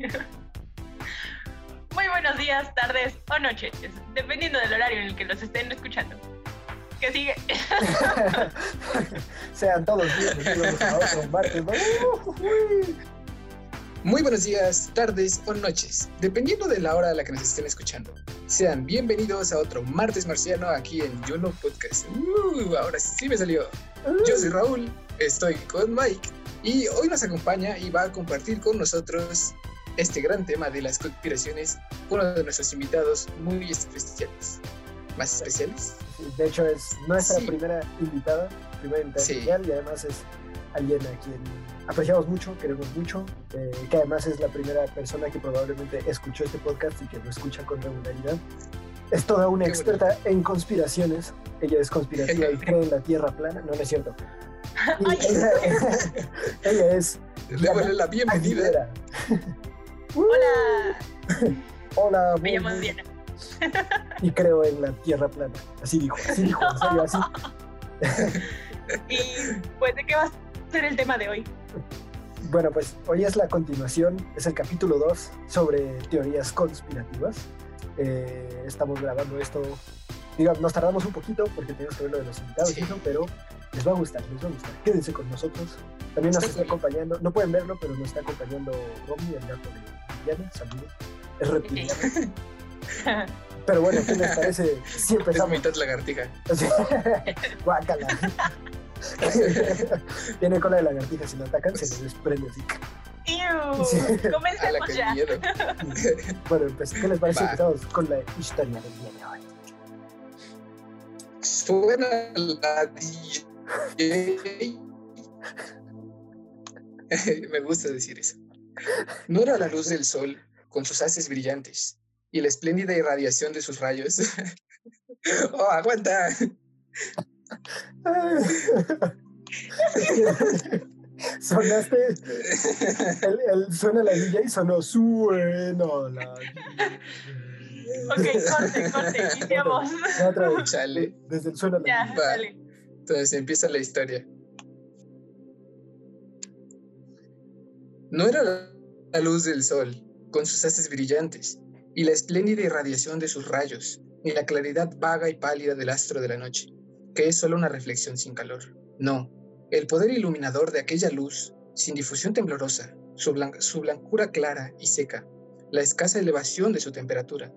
Muy buenos días, tardes o noches, dependiendo del horario en el que los estén escuchando. ¿Qué sigue? Sean todos bienvenidos martes. Muy buenos días, tardes o noches, dependiendo de la hora a la que nos estén escuchando. Sean bienvenidos a otro martes marciano aquí en Juno Podcast. Uh, ahora sí me salió. Yo soy Raúl, estoy con Mike y hoy nos acompaña y va a compartir con nosotros este gran tema de las conspiraciones, uno de nuestros invitados muy especiales. ¿Más especiales? De hecho, es nuestra primera invitada, primera invitada especial y además es alguien a quien apreciamos mucho, queremos mucho, eh, que además es la primera persona que probablemente escuchó este podcast y que lo escucha con regularidad. Es toda una experta en conspiraciones. Ella es conspirativa y cree en la Tierra plana. No, no es cierto. ella, es. Le la bienvenida. Hola. Hola. Me llamo Diana. Y creo en la Tierra plana. Así dijo, así dijo, en serio, así. y pues, ¿de qué va a ser el tema de hoy? Bueno, pues hoy es la continuación, es el capítulo 2 sobre teorías conspirativas. Eh, estamos grabando esto, digamos, nos tardamos un poquito porque tenemos que ver lo de los invitados, pero les va a gustar, les va a gustar. Quédense con nosotros. También nos está, acompañando, no pueden verlo, pero nos está acompañando Romy, el gato de Diana, saludos. Es reptiliano. Pero bueno, ¿qué les parece si empezamos? Es mitad lagartija. Guácala. Tiene cola de lagartija, si lo atacan se les desprende así. ¡Ew! Comencemos ya. bueno, pues, ¿qué les parece? Empezamos con la historia del día de hoy. Suena la Me gusta decir eso. No era la luz del sol con sus haces brillantes y la espléndida irradiación de sus rayos. ¡Oh, aguanta! Sonaste. El, suena la DJ y sonó suena la. Ok, corte, corte, iniciamos. Otra vez. Chale. Desde el suena la ya, dale. Entonces empieza la historia. No era la luz del sol, con sus haces brillantes, y la espléndida irradiación de sus rayos, ni la claridad vaga y pálida del astro de la noche, que es solo una reflexión sin calor. No, el poder iluminador de aquella luz, sin difusión temblorosa, su, su blancura clara y seca, la escasa elevación de su temperatura,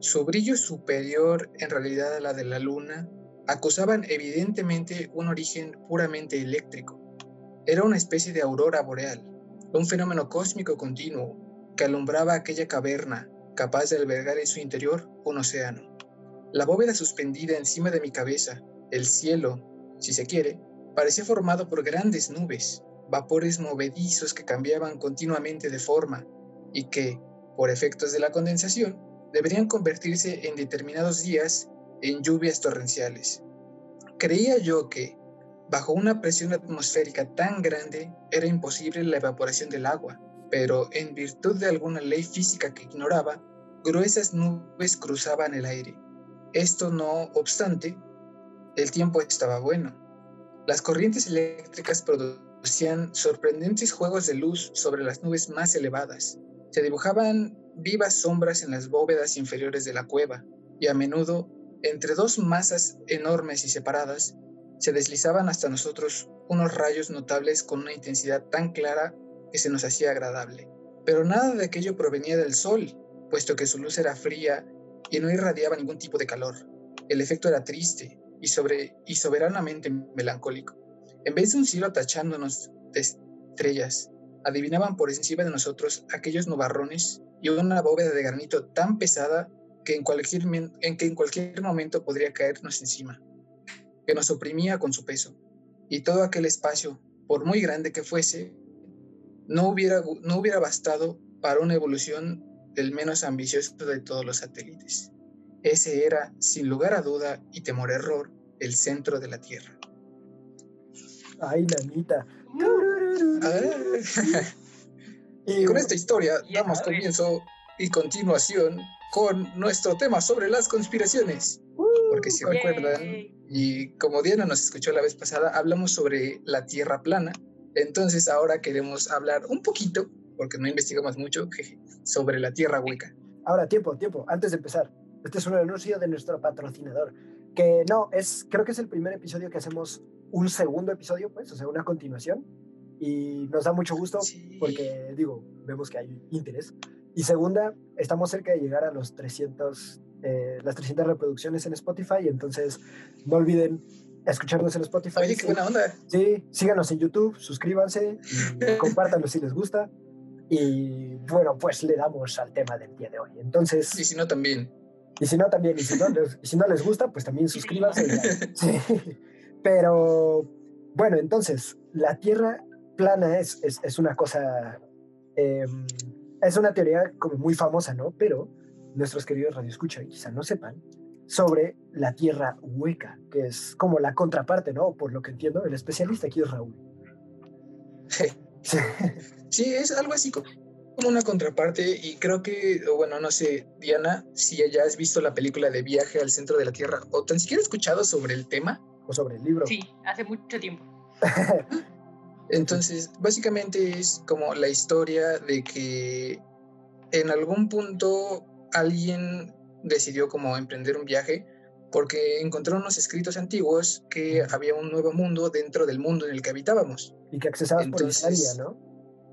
su brillo superior en realidad a la de la luna, acusaban evidentemente un origen puramente eléctrico. Era una especie de aurora boreal, un fenómeno cósmico continuo que alumbraba aquella caverna capaz de albergar en su interior un océano. La bóveda suspendida encima de mi cabeza, el cielo, si se quiere, parecía formado por grandes nubes, vapores movedizos que cambiaban continuamente de forma y que, por efectos de la condensación, deberían convertirse en determinados días en lluvias torrenciales. Creía yo que, bajo una presión atmosférica tan grande, era imposible la evaporación del agua, pero en virtud de alguna ley física que ignoraba, gruesas nubes cruzaban el aire. Esto no obstante, el tiempo estaba bueno. Las corrientes eléctricas producían sorprendentes juegos de luz sobre las nubes más elevadas. Se dibujaban vivas sombras en las bóvedas inferiores de la cueva, y a menudo, entre dos masas enormes y separadas, se deslizaban hasta nosotros unos rayos notables con una intensidad tan clara que se nos hacía agradable. Pero nada de aquello provenía del sol, puesto que su luz era fría y no irradiaba ningún tipo de calor. El efecto era triste y, soberanamente melancólico. En vez de un cielo tachándonos de estrellas, adivinaban por encima de nosotros aquellos nubarrones y una bóveda de granito tan pesada que en cualquier, en que en cualquier momento podría caernos encima, que nos oprimía con su peso. Y todo aquel espacio, por muy grande que fuese, no hubiera, no hubiera bastado para una evolución del menos ambicioso de todos los satélites. Ese era, sin lugar a duda y temor error, el centro de la Tierra. Ay, nanita. y con esta historia damos comienzo y continuación con nuestro tema sobre las conspiraciones. Porque si recuerdan, y como Diana nos escuchó la vez pasada, hablamos sobre la Tierra plana. Entonces ahora queremos hablar un poquito porque no investigamos mucho, sobre la tierra hueca. Ahora, tiempo, tiempo, antes de empezar. Este es un anuncio de nuestro patrocinador, que no, es, creo que es el primer episodio que hacemos un segundo episodio, pues, o sea, una continuación. Y nos da mucho gusto porque, digo, vemos que hay interés. Y segunda, estamos cerca de llegar a los 300, eh, las 300 reproducciones en Spotify, entonces no olviden escucharnos en Spotify. Oye, qué buena onda. Sí, síganos en YouTube, suscríbanse, compártanlo si les gusta. Y bueno, pues le damos al tema del día de hoy. Entonces. Y si no, también. Y si no, también. Y si no, les, si no les gusta, pues también suscríbanse. Sí. Pero bueno, entonces, la Tierra plana es, es, es una cosa. Em, es una teoría como muy famosa, ¿no? Pero nuestros queridos radioescuchas quizá no sepan sobre la Tierra hueca, que es como la contraparte, ¿no? Por lo que entiendo, el especialista aquí es Raúl. Sí, es algo así como una contraparte y creo que, bueno, no sé, Diana, si ya has visto la película de Viaje al Centro de la Tierra o tan siquiera escuchado sobre el tema. O sobre el libro. Sí, hace mucho tiempo. Entonces, básicamente es como la historia de que en algún punto alguien decidió como emprender un viaje porque encontró unos escritos antiguos que había un nuevo mundo dentro del mundo en el que habitábamos. Y que accesabas por Islandia, ¿no?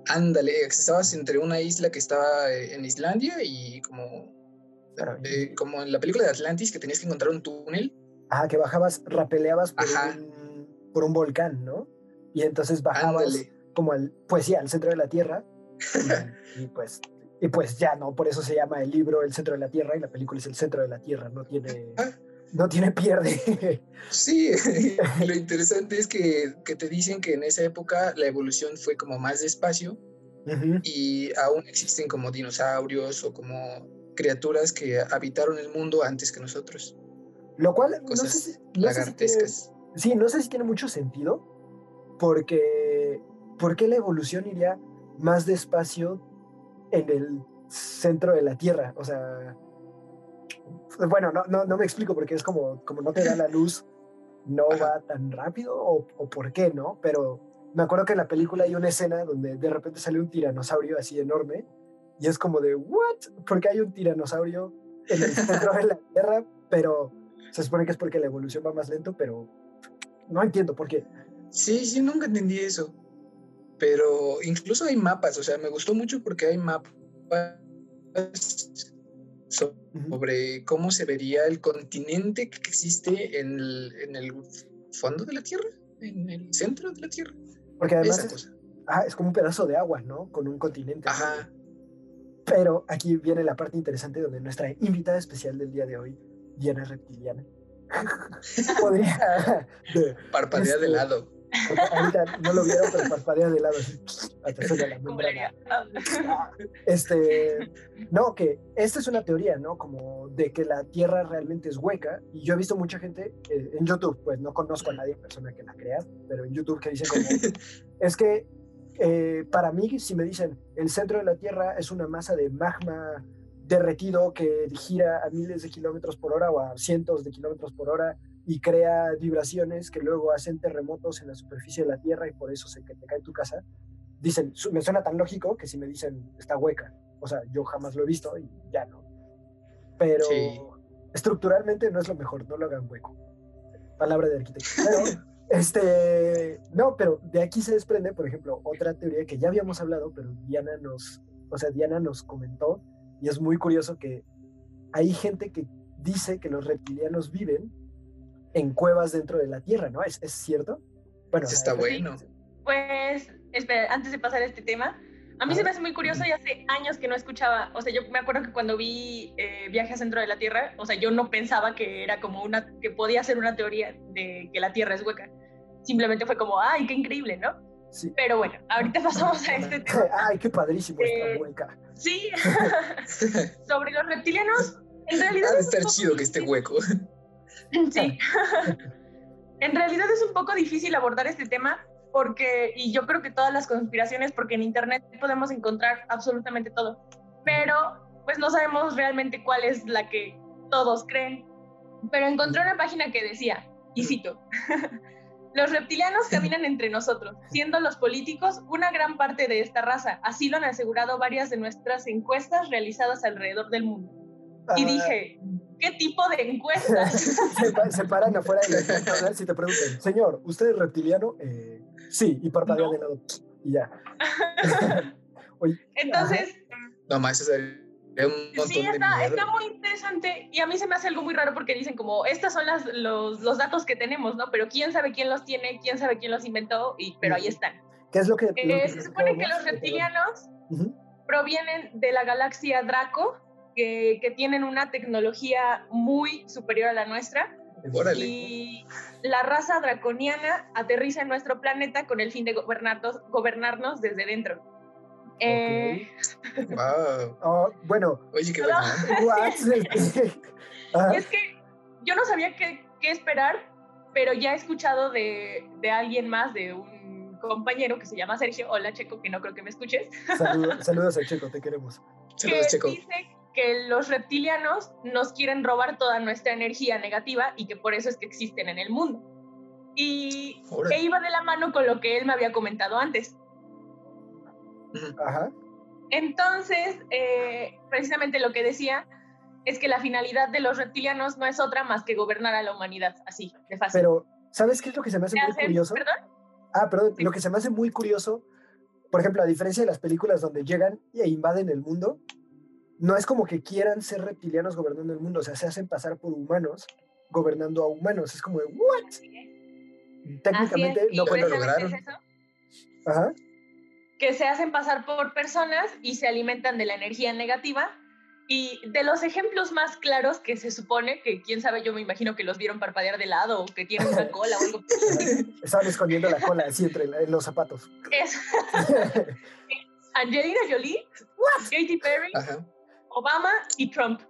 Ándale, accesabas entre una isla que estaba eh, en Islandia y como, eh, como en la película de Atlantis que tenías que encontrar un túnel. Ajá, que bajabas, rapeleabas por, un, por un volcán, ¿no? Y entonces bajabas como al, pues sí, al centro de la Tierra y, pues y pues ya, ¿no? Por eso se llama el libro El centro de la Tierra y la película es El centro de la Tierra, no tiene, ah. no tiene pierde. Sí, lo interesante es que, que, te dicen que en esa época la evolución fue como más despacio y aún existen como dinosaurios o como criaturas que habitaron el mundo antes que nosotros. Lo cual, Cosas lagartescas. sí, no sé si tiene mucho sentido, porque ¿por qué la evolución iría más despacio en el centro de la Tierra? O sea, bueno, no, no, no me explico porque es como, como no te da la luz, no va tan rápido o, o por qué, ¿no? Pero me acuerdo que en la película hay una escena donde de repente sale un tiranosaurio así enorme y es como de, ¿what? Porque hay un tiranosaurio en el centro de la Tierra, pero se supone que es porque la evolución va más lento, pero no entiendo por qué. Sí, sí, nunca entendí eso. Pero incluso hay mapas, o sea, me gustó mucho porque hay mapas sobre cómo se vería el continente que existe en el, en el fondo de la Tierra, en el centro de la Tierra. Porque además es, es, como un pedazo de agua, ¿no? Con un continente. Ajá. Pero aquí viene la parte interesante donde nuestra invitada especial del día de hoy, Diana Reptiliana, podría... Parpadea de este, lado. Ahorita no lo vieron, pero parpadea de lado. Este, no, que esta es una teoría, ¿no? Como de que la Tierra realmente es hueca. Y yo he visto mucha gente en YouTube, pues no conozco a nadie, persona que la crea, pero en YouTube que dice como, es que eh, para mí, si me dicen, el centro de la Tierra es una masa de magma derretido que gira a miles de kilómetros por hora o a cientos de kilómetros por hora y crea vibraciones que luego hacen terremotos en la superficie de la Tierra y por eso se que te cae tu casa. Dicen, me suena tan lógico que si me dicen está hueca, o sea, yo jamás lo he visto y ya no. Pero estructuralmente no es lo mejor, no lo hagan hueco. Palabra de arquitecto. Pero, este, no, pero de aquí se desprende, por ejemplo, otra teoría que ya habíamos hablado, pero Diana nos, o sea, Diana nos comentó y es muy curioso que hay gente que dice que los reptilianos viven en cuevas dentro de la Tierra, ¿no? ¿Es, es cierto? Bueno, Eso está bueno. Pues, espera, antes de pasar a este tema, a mí se me hace muy curioso y hace años que no escuchaba, o sea, yo me acuerdo que cuando vi eh, Viaje a Centro de la Tierra, o sea, yo no pensaba que era como una, que podía ser una teoría de que la Tierra es hueca. Simplemente fue como, ay, qué increíble, ¿no? Sí. Pero bueno, ahorita pasamos a este tema. Ay, qué padrísimo esta hueca. Sí. Sobre los reptilianos, en realidad... Ha de estar chido que esté hueco. Sí. en realidad es un poco difícil abordar este tema porque, y yo creo que todas las conspiraciones, porque en Internet podemos encontrar absolutamente todo, pero pues no sabemos realmente cuál es la que todos creen. Pero encontré una página que decía, y cito, Los reptilianos caminan entre nosotros, siendo los políticos una gran parte de esta raza. Así lo han asegurado varias de nuestras encuestas realizadas alrededor del mundo. Y dije, ¿qué tipo de encuestas? se, pa- se paran afuera de la McDonald's y te preguntan, señor, ¿usted es reptiliano? Eh, sí, y parpadea No. de lado. Y ya. Oye, Entonces, No más, eso sería un montón sí, de está, muy interesante y a mí se me hace algo muy raro porque dicen como, estos son las, los, los datos que tenemos, ¿no? Pero quién sabe quién los tiene, quién sabe quién los inventó, y, pero ahí están. ¿qué es lo que... lo Eh, que se supone que los reptilianos provienen de la galaxia Draco, que, que tienen una tecnología muy superior a la nuestra, Órale. y la raza draconiana aterriza en nuestro planeta con el fin de gobernarnos, gobernarnos desde dentro. Eh, Wow. Ah, bueno, Oye, qué what? Ah, Y es que yo no sabía qué, qué esperar, pero ya he escuchado de, de alguien más, de un compañero que se llama Sergio, hola Checo, que no creo que me escuches, saludo- saludos a Checo, te queremos. que Saludos, Checo. dice que los reptilianos nos quieren robar toda nuestra energía negativa y que por eso es que existen en el mundo. Y que iba de la mano con lo que él me había comentado antes. Ajá. Entonces, eh, precisamente lo que decía es que la finalidad de los reptilianos no es otra más que gobernar a la humanidad, así, de fácil. Pero, ¿sabes qué es lo que se me hace ¿Qué muy curioso? ¿Perdón? Ah, perdón, Sí. lo que se me hace muy curioso, por ejemplo, a diferencia de las películas donde llegan e invaden el mundo, no es como que quieran ser reptilianos gobernando el mundo, o sea, se hacen pasar por humanos gobernando a humanos. Es como de, ¿what? Técnicamente no pueden. lo lograron. es eso, Ajá. que se hacen pasar por personas y se alimentan de la energía negativa. Y de los ejemplos más claros que se supone que, quién sabe, yo me imagino que los vieron parpadear de lado o que tienen una cola o algo, Estaban escondiendo la cola así entre los zapatos. Angelina Jolie, Katy Perry, Ajá. Obama y Trump,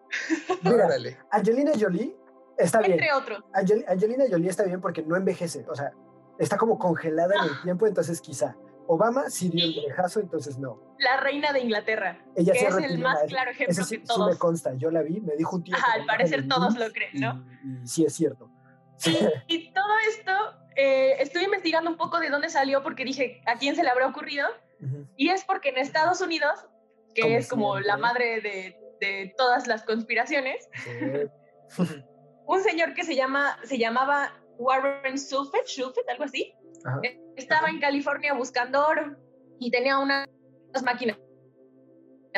Mira, Órale. Angelina Jolie está bien. entre otros. Angel- Angelina Jolie está bien porque no envejece, o sea, está como congelada en el tiempo, entonces quizá. Obama sí dio el viejazo, entonces no. La reina de Inglaterra, Ella que es el más claro ejemplo Ese sí, que sí me todos. consta, yo la vi, me dijo un tío. Ajá, al parecer todos lo creen, ¿no? Y, y sí es cierto. Sí. Y, y todo esto, eh, estoy investigando un poco de dónde salió porque dije, ¿a quién se le habrá ocurrido? Ujú. Y es porque en Estados Unidos, que Como es como siempre. la madre de, de todas las conspiraciones, Sí. un señor que se, llama, se llamaba Warren Sulfet, Sulfet, algo así, Ajá. eh, estaba en California buscando oro y tenía una- unas máquinas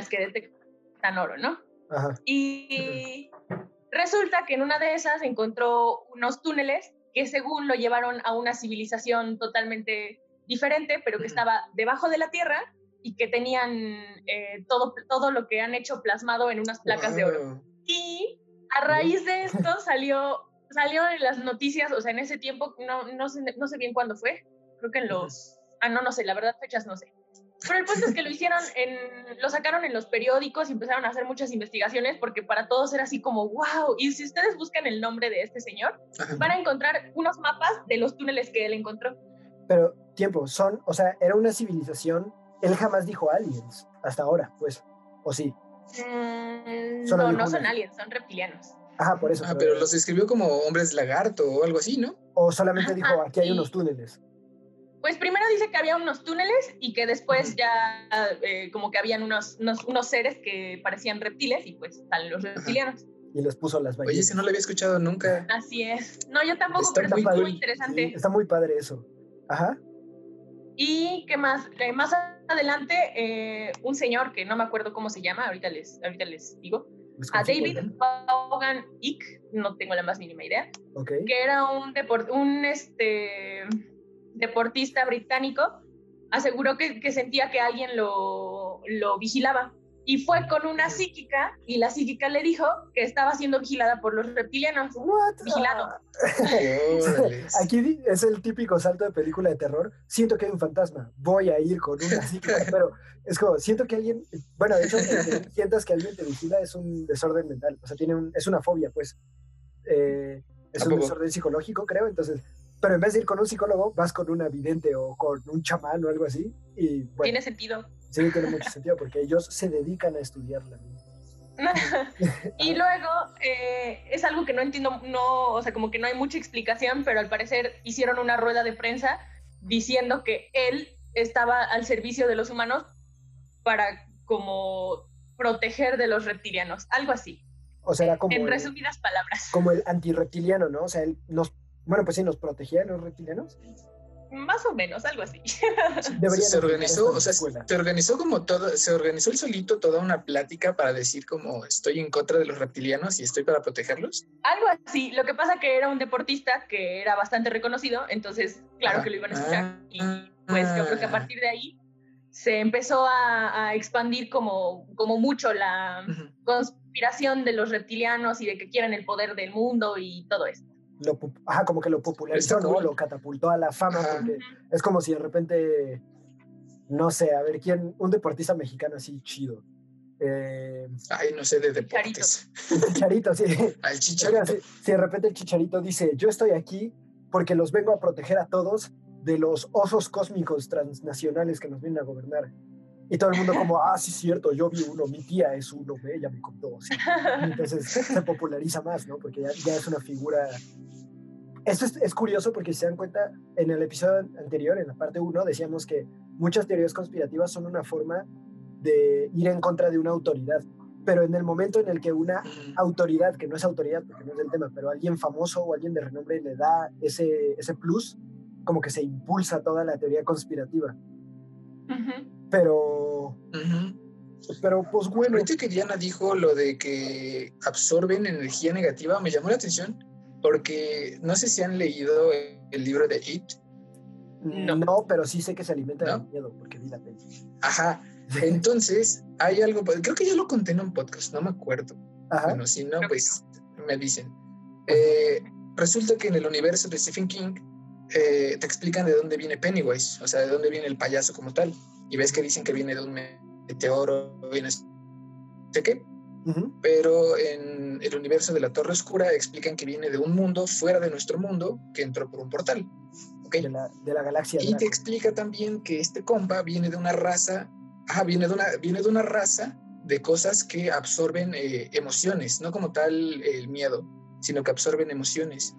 que detectan oro, ¿no? Ajá. Y resulta que en una de esas encontró unos túneles que según lo llevaron a una civilización totalmente diferente, pero que estaba debajo de la tierra y que tenían eh, todo, todo lo que han hecho plasmado en unas placas de oro. Wow. Y a raíz de esto salió, salió en las noticias, o sea, en ese tiempo, no, no, sé, no sé bien cuándo fue, creo que en los... Ah, no, no sé, la verdad fechas no sé. Pero el punto es que lo hicieron, en, lo sacaron en los periódicos y empezaron a hacer muchas investigaciones porque para todos era así como, wow, y si ustedes buscan el nombre de este señor, van a encontrar unos mapas de los túneles que él encontró. Pero tiempo, son, o sea, era una civilización, él jamás dijo aliens, hasta ahora, pues, o sí. Mm, no, no son una. aliens, son reptilianos. Ajá, por eso. Ah, pero los escribió como hombres lagarto o algo así, ¿no? O solamente dijo, aquí hay unos túneles. Pues primero dice que había unos túneles y que después ya eh, como que habían unos, unos, unos seres que parecían reptiles y pues están los reptilianos. Y les puso las Oye, ballenas. ese no lo había escuchado nunca. Así es. No, yo tampoco, Está pero muy está muy interesante. Sí, está muy padre eso. Ajá. Y qué más, Eh, más adelante, eh, un señor que no me acuerdo cómo se llama, ahorita les, ahorita les digo, a David. Vaughan Ick, no tengo la más mínima idea, que era un, depor- un este, deportista británico, aseguró que, que sentía que alguien lo, lo vigilaba. Y fue con una psíquica y la psíquica le dijo que estaba siendo vigilada por los reptilianos. What? Vigilado. Aquí es el típico salto de película de terror. Siento que hay un fantasma. Voy a ir con una psíquica. pero es como, siento que alguien. Bueno, de hecho, que sientas que alguien te vigila es un desorden mental. O sea, tiene un, es una fobia, pues. Eh, es ¿A un poco? desorden psicológico, creo. Entonces, pero en vez de ir con un psicólogo, vas con una vidente o con un chamán o algo así. Y bueno, Tiene sentido. Sí tiene mucho sentido porque ellos se dedican a estudiar la mente. y luego eh, es algo que no entiendo, no, o sea, como que no hay mucha explicación, pero al parecer hicieron una rueda de prensa diciendo que él estaba al servicio de los humanos para como proteger de los reptilianos, algo así. O sea, era como. En resumidas palabras. Como el antirreptiliano, ¿no? O sea, él nos. Bueno, pues sí, nos protegía de los reptilianos. Más o menos, algo así. se organizó, o sea, se organizó como todo, se organizó el solito toda una plática para decir como estoy en contra de los reptilianos y estoy para protegerlos. Algo así. Lo que pasa que era un deportista que era bastante reconocido, entonces claro que lo iban a escuchar. y pues yo creo que a ah. partir de ahí se empezó a, expandir como, como mucho la conspiración de los reptilianos y de que quieren el poder del mundo y todo esto. Lo, ajá, como que lo popularizó, ¿no? Lo catapultó a la fama, porque es como si de repente, no sé, a ver, ¿quién? Un deportista mexicano así chido. Eh, Ay, no sé, de deportes. El chicharito, sí. Al chicharito. Si, si de repente el chicharito dice, yo estoy aquí porque los vengo a proteger a todos de los osos cósmicos transnacionales que nos vienen a gobernar. Y todo el mundo como, ah, sí, cierto, yo vi uno, mi tía es uno, ella me contó. entonces se populariza más, ¿no? Porque ya, ya es una figura... Esto es, es, curioso porque si se dan cuenta, en el episodio anterior, en la parte 1, decíamos que muchas teorías conspirativas son una forma de ir en contra de una autoridad. Pero en el momento en el que una autoridad, que no es autoridad porque no es el tema, pero alguien famoso o alguien de renombre le da ese, ese plus, como que se impulsa toda la teoría conspirativa. Pero... Pero pues bueno. Ahorita que Diana dijo lo de que absorben energía negativa, me llamó la atención porque no sé si han leído el libro de It. No, pero sí sé que se alimenta de miedo porque vi la peli. Ajá. Entonces, hay algo, creo que ya lo conté en un podcast, no me acuerdo. Ajá. Bueno, si no, pues me dicen. Eh, resulta que en el universo de Stephen King eh, te explican de dónde viene Pennywise, o sea, de dónde viene el payaso como tal. Y ves que dicen que viene de un meteoro, viene sé qué. Pero en el universo de la Torre Oscura explican que viene de un mundo fuera de nuestro mundo que entró por un portal. ¿okay? De, la, de la galaxia. Y te explica también que este compa viene de una raza, ajá, viene de una, viene de una raza de cosas que absorben eh, emociones, no como tal el miedo, sino que absorben emociones.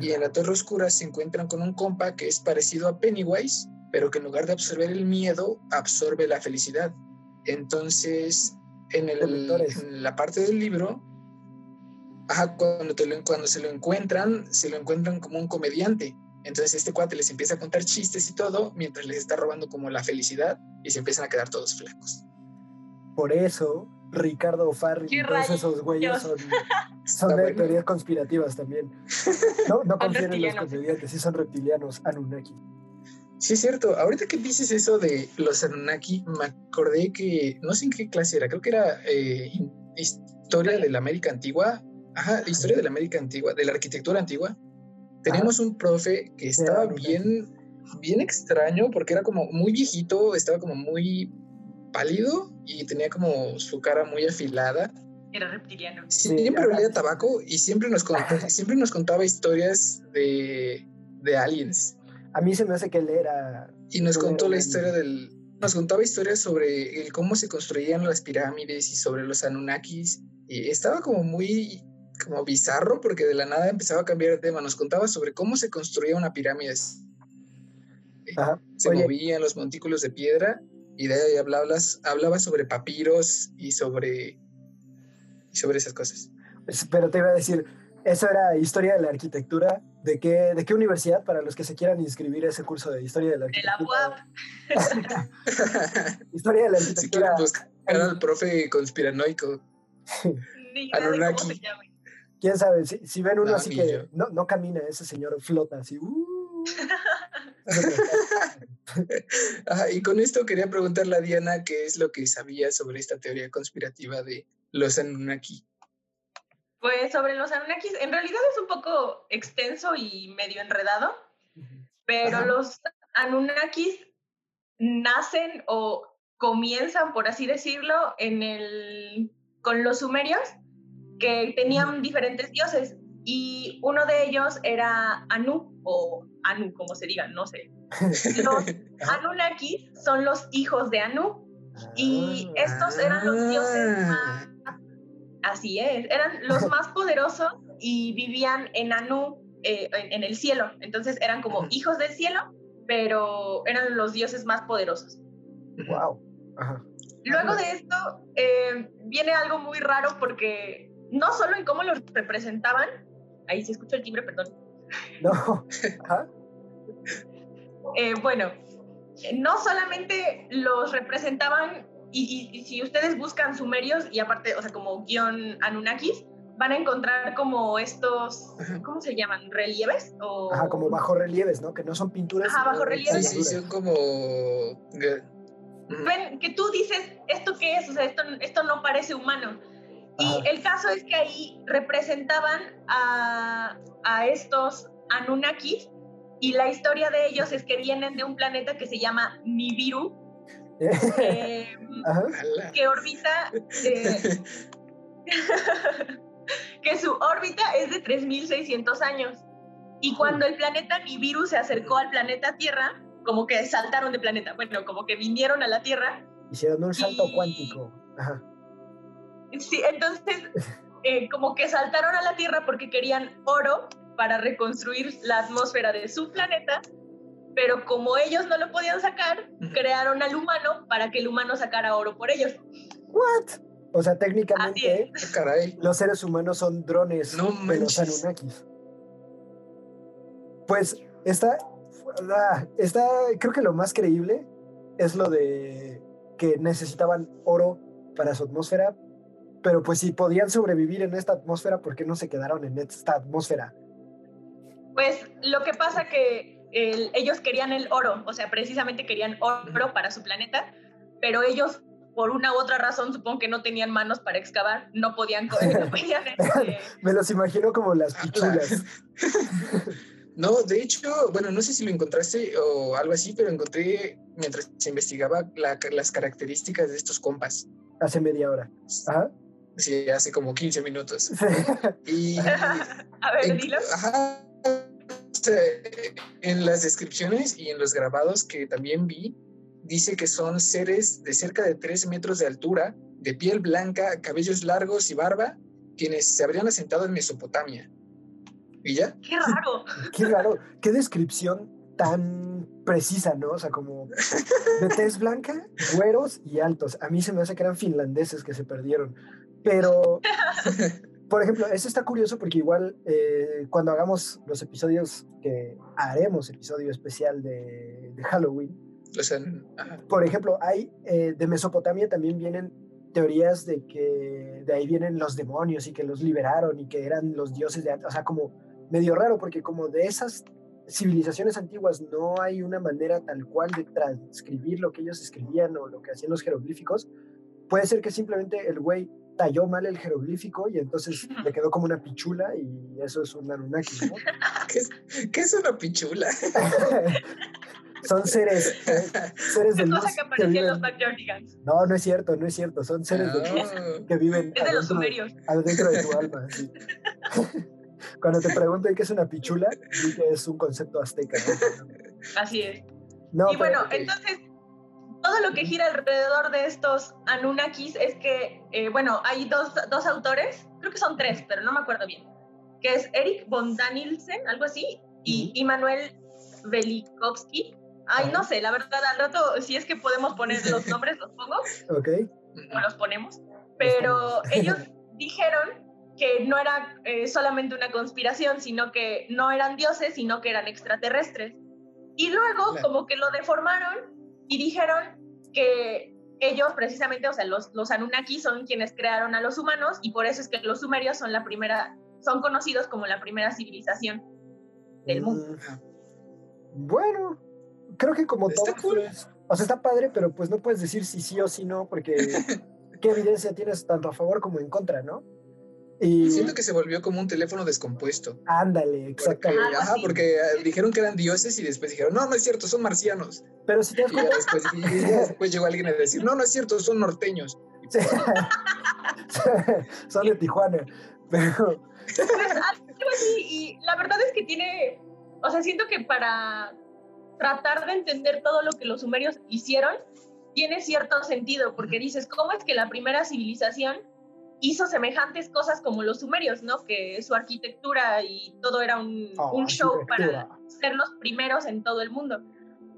Y en la Torre Oscura se encuentran con un compa que es parecido a Pennywise, pero que en lugar de absorber el miedo, absorbe la felicidad. Entonces, en, el, la parte del libro, cuando, cuando se lo encuentran, se lo encuentran como un comediante. Entonces este cuate les empieza a contar chistes y todo, mientras les está robando como la felicidad y se empiezan a quedar todos flacos. Por eso Ricardo Farri y todos esos güeyes son, son de teorías conspirativas también. No, no confíen en los comediantes, sí son reptilianos Anunnaki. Sí, es cierto. Ahorita que dices eso de los Anunnaki, me acordé que, no sé en qué clase era, creo que era eh, historia de la América Antigua. Ajá, historia de la América Antigua, de la arquitectura antigua. Tenemos un profe que estaba bien, bien extraño porque era como muy viejito, estaba como muy pálido y tenía como su cara muy afilada. Era reptiliano. Siempre olía tabaco y siempre nos, contaba, siempre nos contaba historias de, de aliens. A mí se me hace que él era... Y nos contó la historia del... Nos contaba historias sobre el cómo se construían las pirámides y sobre los Anunnakis. Y estaba como muy como bizarro porque de la nada empezaba a cambiar de tema. Nos contaba sobre cómo se construía una pirámide. Se movían los montículos de piedra y de ahí hablabas, hablaba sobre papiros y sobre, y sobre esas cosas. Pues, pero te iba a decir, eso era historia de la arquitectura. ¿De qué, ¿De qué universidad? Para los que se quieran inscribir a ese curso de historia de la arquitectura. De la UAP. historia de la arquitectura. Si quieren buscar al profe conspiranoico. Anunnaki. Quién sabe, si, ven uno así que no, no, camina, ese señor flota así. Uh. y con esto quería preguntarle a Diana qué es lo que sabía sobre esta teoría conspirativa de los Anunnaki. Pues sobre los Anunnakis, en realidad es un poco extenso y medio enredado, pero los Anunnakis nacen o comienzan, por así decirlo, en el, con los sumerios, que tenían diferentes dioses y uno de ellos era Anu o Anu, como se diga, no sé. Los Anunnaki son los hijos de Anu y estos eran los dioses ah. más Así es, eran los más poderosos y vivían en Anu, eh, en, el cielo. Entonces eran como hijos del cielo, pero eran los dioses más poderosos. Wow. Luego de esto eh, viene algo muy raro porque no solo en cómo los representaban, ahí se escucha el timbre, perdón. No. Eh, bueno, no solamente los representaban y, si ustedes buscan sumerios y aparte, o sea, como guion Anunnakis, van a encontrar como estos, ¿cómo se llaman? ¿Relieves? O... Ajá, como bajo relieves, ¿no? Que no son pinturas. Ajá, bajo relieves. Sí, son como... Ven, que tú dices, ¿esto qué es? O sea, esto, esto no parece humano. Y el caso es que ahí representaban a, a estos Anunnakis y la historia de ellos es que vienen de un planeta que se llama Nibiru, eh, que orbita, eh, que su órbita es de 3.600 años. Y cuando el planeta Nibiru se acercó al planeta Tierra, como que saltaron de planeta, bueno, como que vinieron a la Tierra. Hicieron un salto cuántico. Sí, entonces, eh, como que saltaron a la Tierra porque querían oro para reconstruir la atmósfera de su planeta pero como ellos no lo podían sacar, crearon al humano para que el humano sacara oro por ellos. ¿What? O sea, técnicamente ah, los seres humanos son drones no de los Anunnakis. Pues está, está, creo que lo más creíble es lo de que necesitaban oro para su atmósfera, pero pues si podían sobrevivir en esta atmósfera, ¿por qué no se quedaron en esta atmósfera? Pues lo que pasa que ellos querían el oro, o sea, precisamente querían oro para su planeta, pero ellos por una u otra razón, supongo que no tenían manos para excavar, no podían, no este Me los imagino como las ah, pichulas. no, de hecho, bueno, no sé si lo encontraste o algo así, pero encontré mientras se investigaba las características de estos compas. Hace media hora. Ajá. Sí, hace como 15 minutos. y, A ver, dilo. Ajá este, en las descripciones y en los grabados que también vi, dice que son seres de cerca de 3 metros de altura, de piel blanca, cabellos largos y barba, quienes se habrían asentado en Mesopotamia. ¿Y ya? ¡Qué raro! ¡Qué raro! ¡Qué descripción tan precisa, ¿no? O sea, como de tez blanca, güeros y altos. A mí se me hace que eran finlandeses que se perdieron. Pero por ejemplo, eso está curioso porque igual eh, cuando hagamos los episodios, que haremos episodio especial de, Halloween, por ejemplo, hay eh, de Mesopotamia también vienen teorías de que de ahí vienen los demonios y que los liberaron y que eran los dioses de o sea, como medio raro porque como de esas civilizaciones antiguas no hay una manera tal cual de transcribir lo que ellos escribían o lo que hacían los jeroglíficos, puede ser que simplemente el güey talló mal el jeroglífico y entonces le quedó como una pichula y eso es un Anunnaki, ¿no? ¿Qué, es, una pichula? son seres, seres de luz. que, que viven... los No, no es cierto, no es cierto. Son seres de luz ah. que viven es de los sumerios. adentro de tu alma. Cuando te pregunten qué es una pichula, di que es un concepto azteca. Así es. y bueno, entonces todo lo que gira alrededor de estos Anunnakis es que, eh, bueno, hay dos, dos, autores, creo que son tres, pero no me acuerdo bien, que es Eric von Danielsen, algo así, y Immanuel Velikovsky. Ay, no sé, la verdad, al rato, si es que podemos poner los nombres, los pongo. Ok. O los ponemos. Pero ellos dijeron que no era eh, solamente una conspiración, sino que no eran dioses, sino que eran extraterrestres. Y luego, como que lo deformaron y dijeron que ellos precisamente, o sea, los, los Anunnaki son quienes crearon a los humanos y por eso es que los sumerios son la primera, son conocidos como la primera civilización del mundo. Mm, bueno, creo que como todo, pues, o sea, está padre, pero pues no puedes decir si sí o si no, porque qué evidencia tienes tanto a favor como en contra, ¿no? Y... Siento que se volvió como un teléfono descompuesto. Ándale, exactamente. Porque, ajá, porque ah, dijeron que eran dioses y después dijeron, no, no es cierto, son marcianos. Pero si te das cuenta... Después, después, llegó alguien a decir, no, no es cierto, son norteños. son de Tijuana. Pero... y la verdad es que tiene, o sea, siento que para tratar de entender todo lo que los sumerios hicieron, tiene cierto sentido, porque dices, ¿cómo es que la primera civilización hizo semejantes cosas como los sumerios, ¿no? Que su arquitectura y todo era un, Oh, un show para ser los primeros en todo el mundo.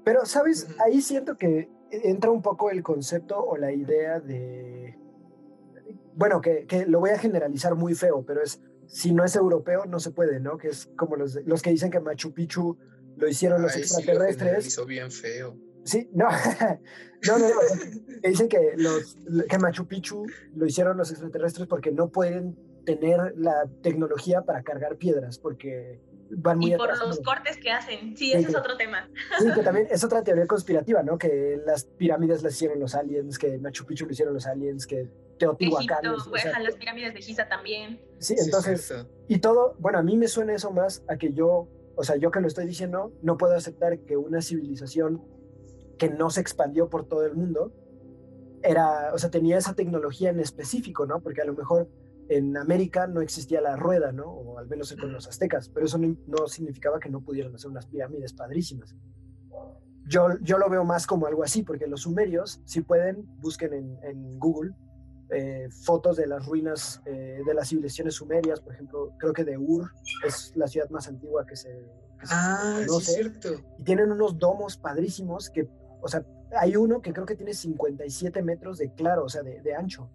Pero, ¿sabes? Ahí siento que entra un poco el concepto o la idea de... Bueno, que, que lo voy a generalizar muy feo, pero es, si no es europeo, no se puede, ¿no? Que es como los, los que dicen que Machu Picchu lo hicieron los Ay, sí, lo extraterrestres. hizo bien feo. Sí, no, no, no, no. que dicen que, los, que Machu Picchu lo hicieron los extraterrestres porque no pueden tener la tecnología para cargar piedras, porque van muy Y por los cortes que hacen. Sí, Sí, ese es que- otro tema. Sí, que también es otra teoría conspirativa, ¿no? Que las pirámides las hicieron los aliens, que Machu Picchu lo hicieron los aliens, que Teotihuacán. Egipto, es- o pues, sea, las pirámides de Giza también. sí, Sí, es entonces, y todo, bueno, a mí me suena eso más a que yo, o sea, yo que lo estoy diciendo, no puedo aceptar que una civilización que no se expandió por todo el mundo era, o sea, tenía esa tecnología en específico, ¿no? Porque a lo mejor en América no existía la rueda, ¿no? O al menos con los aztecas, pero eso no, no significaba que no pudieran hacer unas pirámides padrísimas. Yo, yo lo veo más como algo así, porque los sumerios, si pueden, busquen en, en Google eh, fotos de las ruinas eh, de las civilizaciones sumerias, por ejemplo, creo que de Ur es la ciudad más antigua que se, que se Ah, sí, es conoce, cierto. y tienen unos domos padrísimos que, o sea, hay uno que creo que tiene 57 metros de claro, o sea, de, de ancho.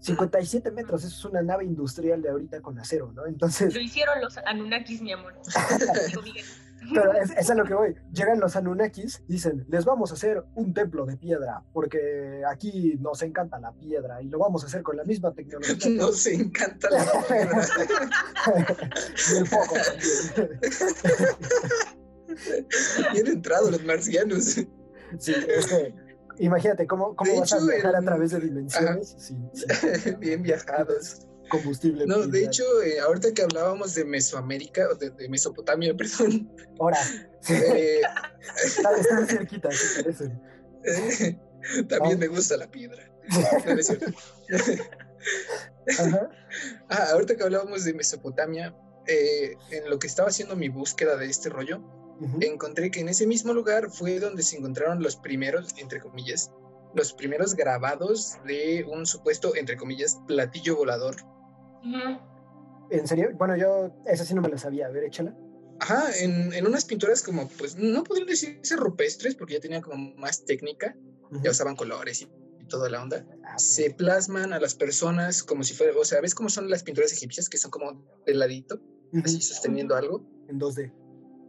57 metros, eso es una nave industrial de ahorita con acero, ¿no? Entonces, Lo hicieron los Anunnakis, mi amor. Pero es, es a lo que voy. Llegan los Anunnakis, dicen, les vamos a hacer un templo de piedra, porque aquí nos encanta la piedra y lo vamos a hacer con la misma tecnología. que Nos encanta la piedra. y el foco también. Bien entrados los marcianos. Sí, es que, imagínate cómo, cómo De vas a viajar a través de dimensiones sin, sin Bien viajados. combustible. No, de hecho, eh, ahorita que hablábamos de Mesoamérica, o de, de Mesopotamia, perdón, Ahora, eh, están, eh, también me gusta la piedra. No, no es cierto. Ajá. Ah, ahorita que hablábamos de Mesopotamia, eh, en lo que estaba haciendo mi búsqueda de este rollo, Ujú. encontré que en ese mismo lugar fue donde se encontraron los primeros, entre comillas, los primeros grabados de un supuesto, entre comillas, platillo volador. Ujú. ¿En serio? Bueno, yo esa sí no me la sabía. A ver, échala. Ajá, en, en unas pinturas como, pues, no podrían decirse rupestres, porque ya tenían como más técnica, Ujú. ya usaban colores y, y toda la onda. Ah, Se plasman a las personas como si fuera, o sea, ¿ves cómo son las pinturas egipcias que son como de ladito, ujú. así sosteniendo algo? En 2D.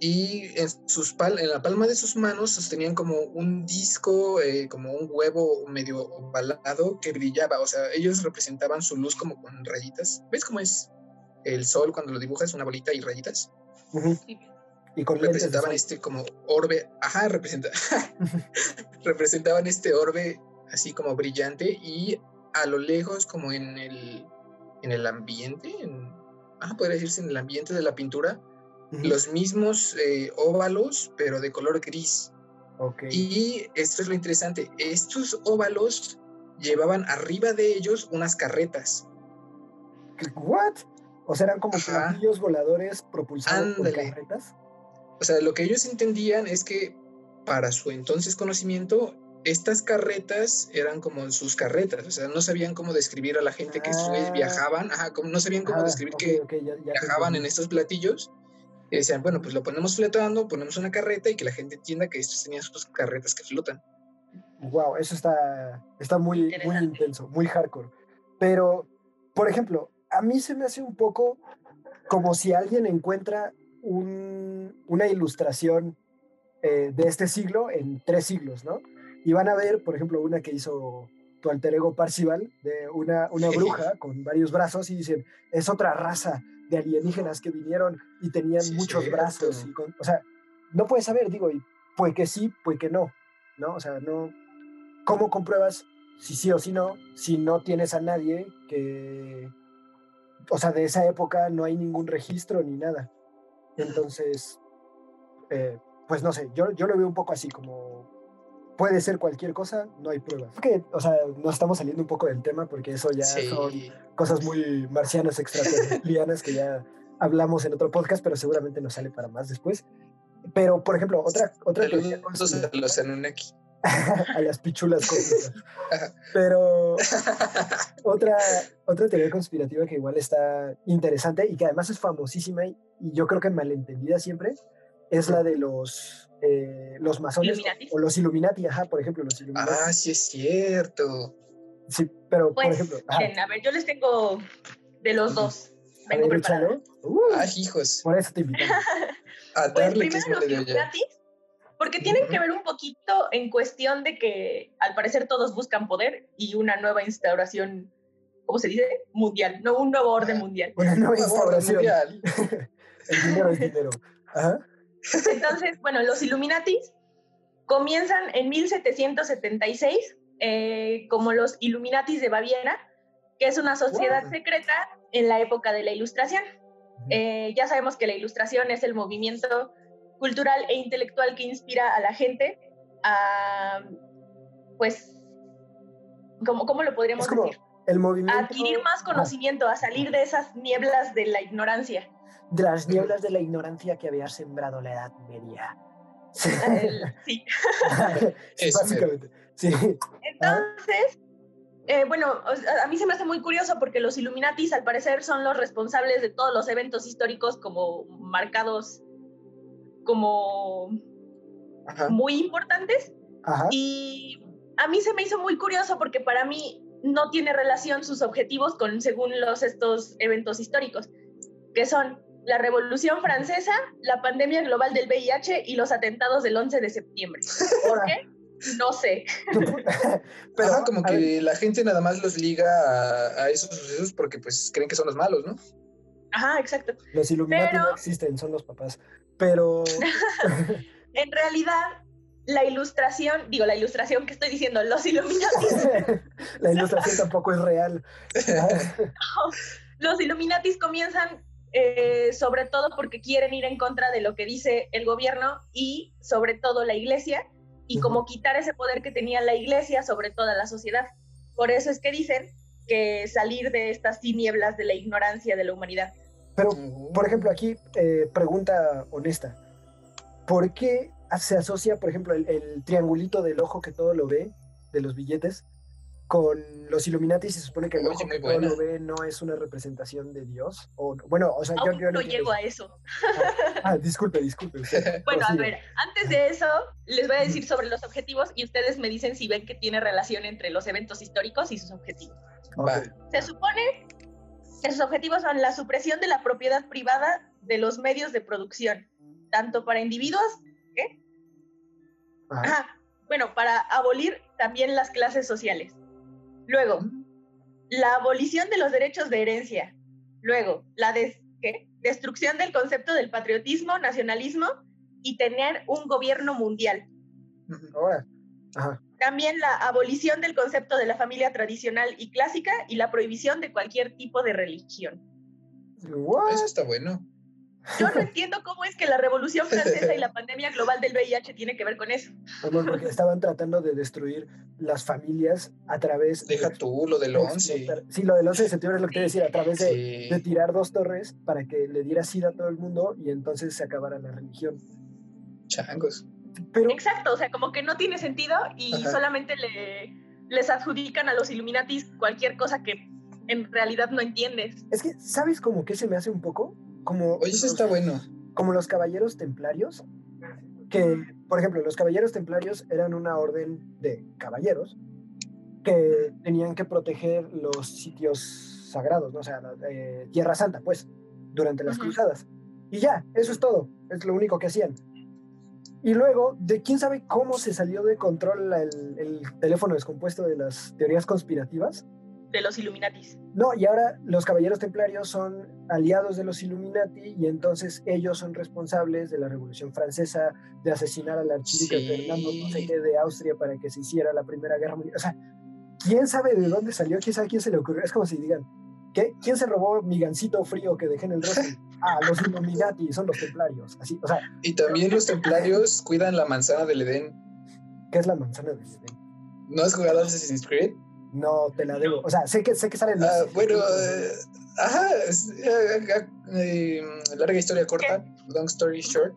Y en, sus pal en la palma de sus manos sostenían como un disco, eh, como un huevo medio ovalado que brillaba. O sea, ellos representaban su luz como con rayitas. ¿Ves cómo es el sol cuando lo dibujas, una bolita y rayitas? Ujú. Sí. Y con Representaban este como orbe, ajá, representa, representaban este orbe así como brillante y a lo lejos como en el, en el ambiente, en, ah, podría decirse en el ambiente de la pintura, Los mismos eh, óvalos, pero de color gris. Y esto es lo interesante, estos óvalos llevaban arriba de ellos unas carretas. ¿What? O sea, eran como platillos voladores propulsados por Ándale. carretas. O sea, lo que ellos entendían es que para su entonces conocimiento, estas carretas eran como sus carretas, o sea, no sabían cómo describir a la gente que Ah. viajaban, ajá, no sabían cómo Ah, describir que ya- ya viajaban en estos platillos. Y decían, bueno, pues lo ponemos flotando, ponemos una carreta y que la gente entienda que estos tenían sus carretas que flotan. Wow, eso está, está muy, muy intenso, muy hardcore. Pero, por ejemplo, a mí se me hace un poco como si alguien encuentra un- una ilustración eh, de este siglo en tres siglos, ¿no? Y van a ver, por ejemplo, una que hizo tu alter ego Parcival, de una, una bruja con varios brazos, y dicen, es otra raza de alienígenas que vinieron y tenían Sí, muchos cierto. brazos. y con- o sea, no puedes saber, digo, y puede que sí, puede que no, ¿no? O sea, no, ¿cómo compruebas si sí o si no, si no tienes a nadie que, o sea, de esa época no hay ningún registro ni nada? Entonces, eh, pues no sé, yo, yo lo veo un poco así como puede ser cualquier cosa, no hay pruebas. Que, o sea, nos estamos saliendo un poco del tema porque eso ya son Sí. cosas muy marcianas, extraterritorianas que ya hablamos en otro podcast, pero seguramente nos sale para más después. Pero, por ejemplo, otra, otra Saludos a los Anunnaki. a las pichulas cósmicas. Pero otra, otra teoría conspirativa que igual está interesante y que además es famosísima y, yo creo que malentendida siempre es la de los, eh, los masones o los Illuminati, ajá, por ejemplo, los Illuminati. Ah, sí es cierto. Sí, pero por Pues, ejemplo... miren, a ver, yo les tengo de los dos. Vengo ver, preparada. Uh, Ah, hijos. por eso te invitamos. A Pues darle que primero es los. Illuminatis, porque tienen que Ujú. ver un poquito en cuestión de que al parecer todos buscan poder y una nueva instauración, ¿cómo se dice? Mundial, no un nuevo orden Ajá. mundial. Una nueva instauración. mundial. El dinero es dinero. Ajá. Entonces, bueno, los Illuminatis comienzan en 1776 eh, como los Illuminatis de Baviera, que es una sociedad secreta en la época de la Ilustración. Eh, ya sabemos que la Ilustración es el movimiento cultural e intelectual que inspira a la gente a, pues, ¿cómo, cómo lo podríamos como decir? el movimiento... A adquirir más conocimiento, a salir de esas nieblas de la ignorancia. De las nieblas de la ignorancia que había sembrado la Edad Media. Sí, sí. Básicamente. Sí. Entonces, eh, bueno, a mí se me hace muy curioso porque los Illuminatis al parecer son los responsables de todos los eventos históricos como marcados como Ajá. muy importantes Ajá. y a mí se me hizo muy curioso porque para mí no tiene relación sus objetivos con según los estos eventos históricos, que son la Revolución Francesa, la pandemia global del VIH y los atentados del 11 de septiembre. ¿Por qué? No sé. pero, Ajá, como que la gente nada más los liga a, a esos sucesos porque pues creen que son los malos, ¿no? Ajá, exacto. los Illuminati pero- no existen, son los papás. Pero En realidad, la ilustración, digo, la ilustración que estoy diciendo, los Illuminatis, la ilustración tampoco es real. los Illuminatis comienzan eh, sobre todo porque quieren ir en contra de lo que dice el gobierno y sobre todo la iglesia y como quitar ese poder que tenía la iglesia sobre toda la sociedad. Por eso es que dicen que salir de estas tinieblas de la ignorancia de la humanidad. Pero, por ejemplo, aquí eh, pregunta honesta. ¿Por qué se asocia, por ejemplo, el, el triangulito del ojo que todo lo ve, de los billetes, con los Illuminati? Se supone que el ojo que todo lo ve no es una representación de Dios. O, bueno, o sea, yo, Aún yo no llego a eso. eso. Ah, disculpe, disculpe. Bueno, a ver, antes de eso, les voy a decir sobre los objetivos y ustedes me dicen si ven que tiene relación entre los eventos históricos y sus objetivos. Se supone que sus objetivos son la supresión de la propiedad privada de los medios de producción, tanto para individuos, Ajá. ajá, bueno, para abolir también las clases sociales. Luego, la abolición de los derechos de herencia. Luego, la des- ¿qué? destrucción del concepto del patriotismo, nacionalismo y tener un gobierno mundial. Ahora. Ajá. También la abolición del concepto de la familia tradicional y clásica y la prohibición de cualquier tipo de religión. What? Eso está bueno. Yo no entiendo cómo es que la Revolución Francesa y la pandemia global del VIH tiene que ver con eso. Amor, porque estaban tratando de destruir las familias a través Deja tú lo del de 11. explotar- Sí, lo del 11 de septiembre es lo que te decía, a través de, Sí. de tirar dos torres para que le diera sida a todo el mundo y entonces se acabara la religión. Changos. Pero Exacto, o sea, como que no tiene sentido y Ajá. solamente le, les adjudican a los Illuminatis cualquier cosa que en realidad no entiendes. es que, ¿sabes como que se me hace un poco? Como Oye, eso los- está bueno. como los caballeros templarios, que, por ejemplo, los caballeros templarios eran una orden de caballeros que tenían que proteger los sitios sagrados, ¿no? o sea, eh, Tierra Santa, pues, durante las cruzadas. Y ya, eso es todo, es lo único que hacían. Y luego, de quién sabe cómo se salió de control el teléfono descompuesto de las teorías conspirativas. De los Illuminatis. No, y ahora los caballeros templarios son aliados de los Illuminati y entonces ellos son responsables de la Revolución Francesa, de asesinar al archiduque Sí. Fernando no sé qué de Austria para que se hiciera la Primera Guerra Mundial. O sea, ¿quién sabe de dónde salió? ¿Quién sabe quién se le ocurrió? Es como si digan, ¿qué? ¿quién se robó mi gancito frío que dejé en el refri? Ah, los Illuminati, son los templarios. Así, o sea, Y también los templarios cuidan la manzana del Edén. ¿qué es la manzana de Edén? ¿No has jugado Assassin's Creed? No, te la debo. O sea, sé que, sé que salen los... Ah, bueno, eh, ajá, eh, eh, larga historia corta, long story short.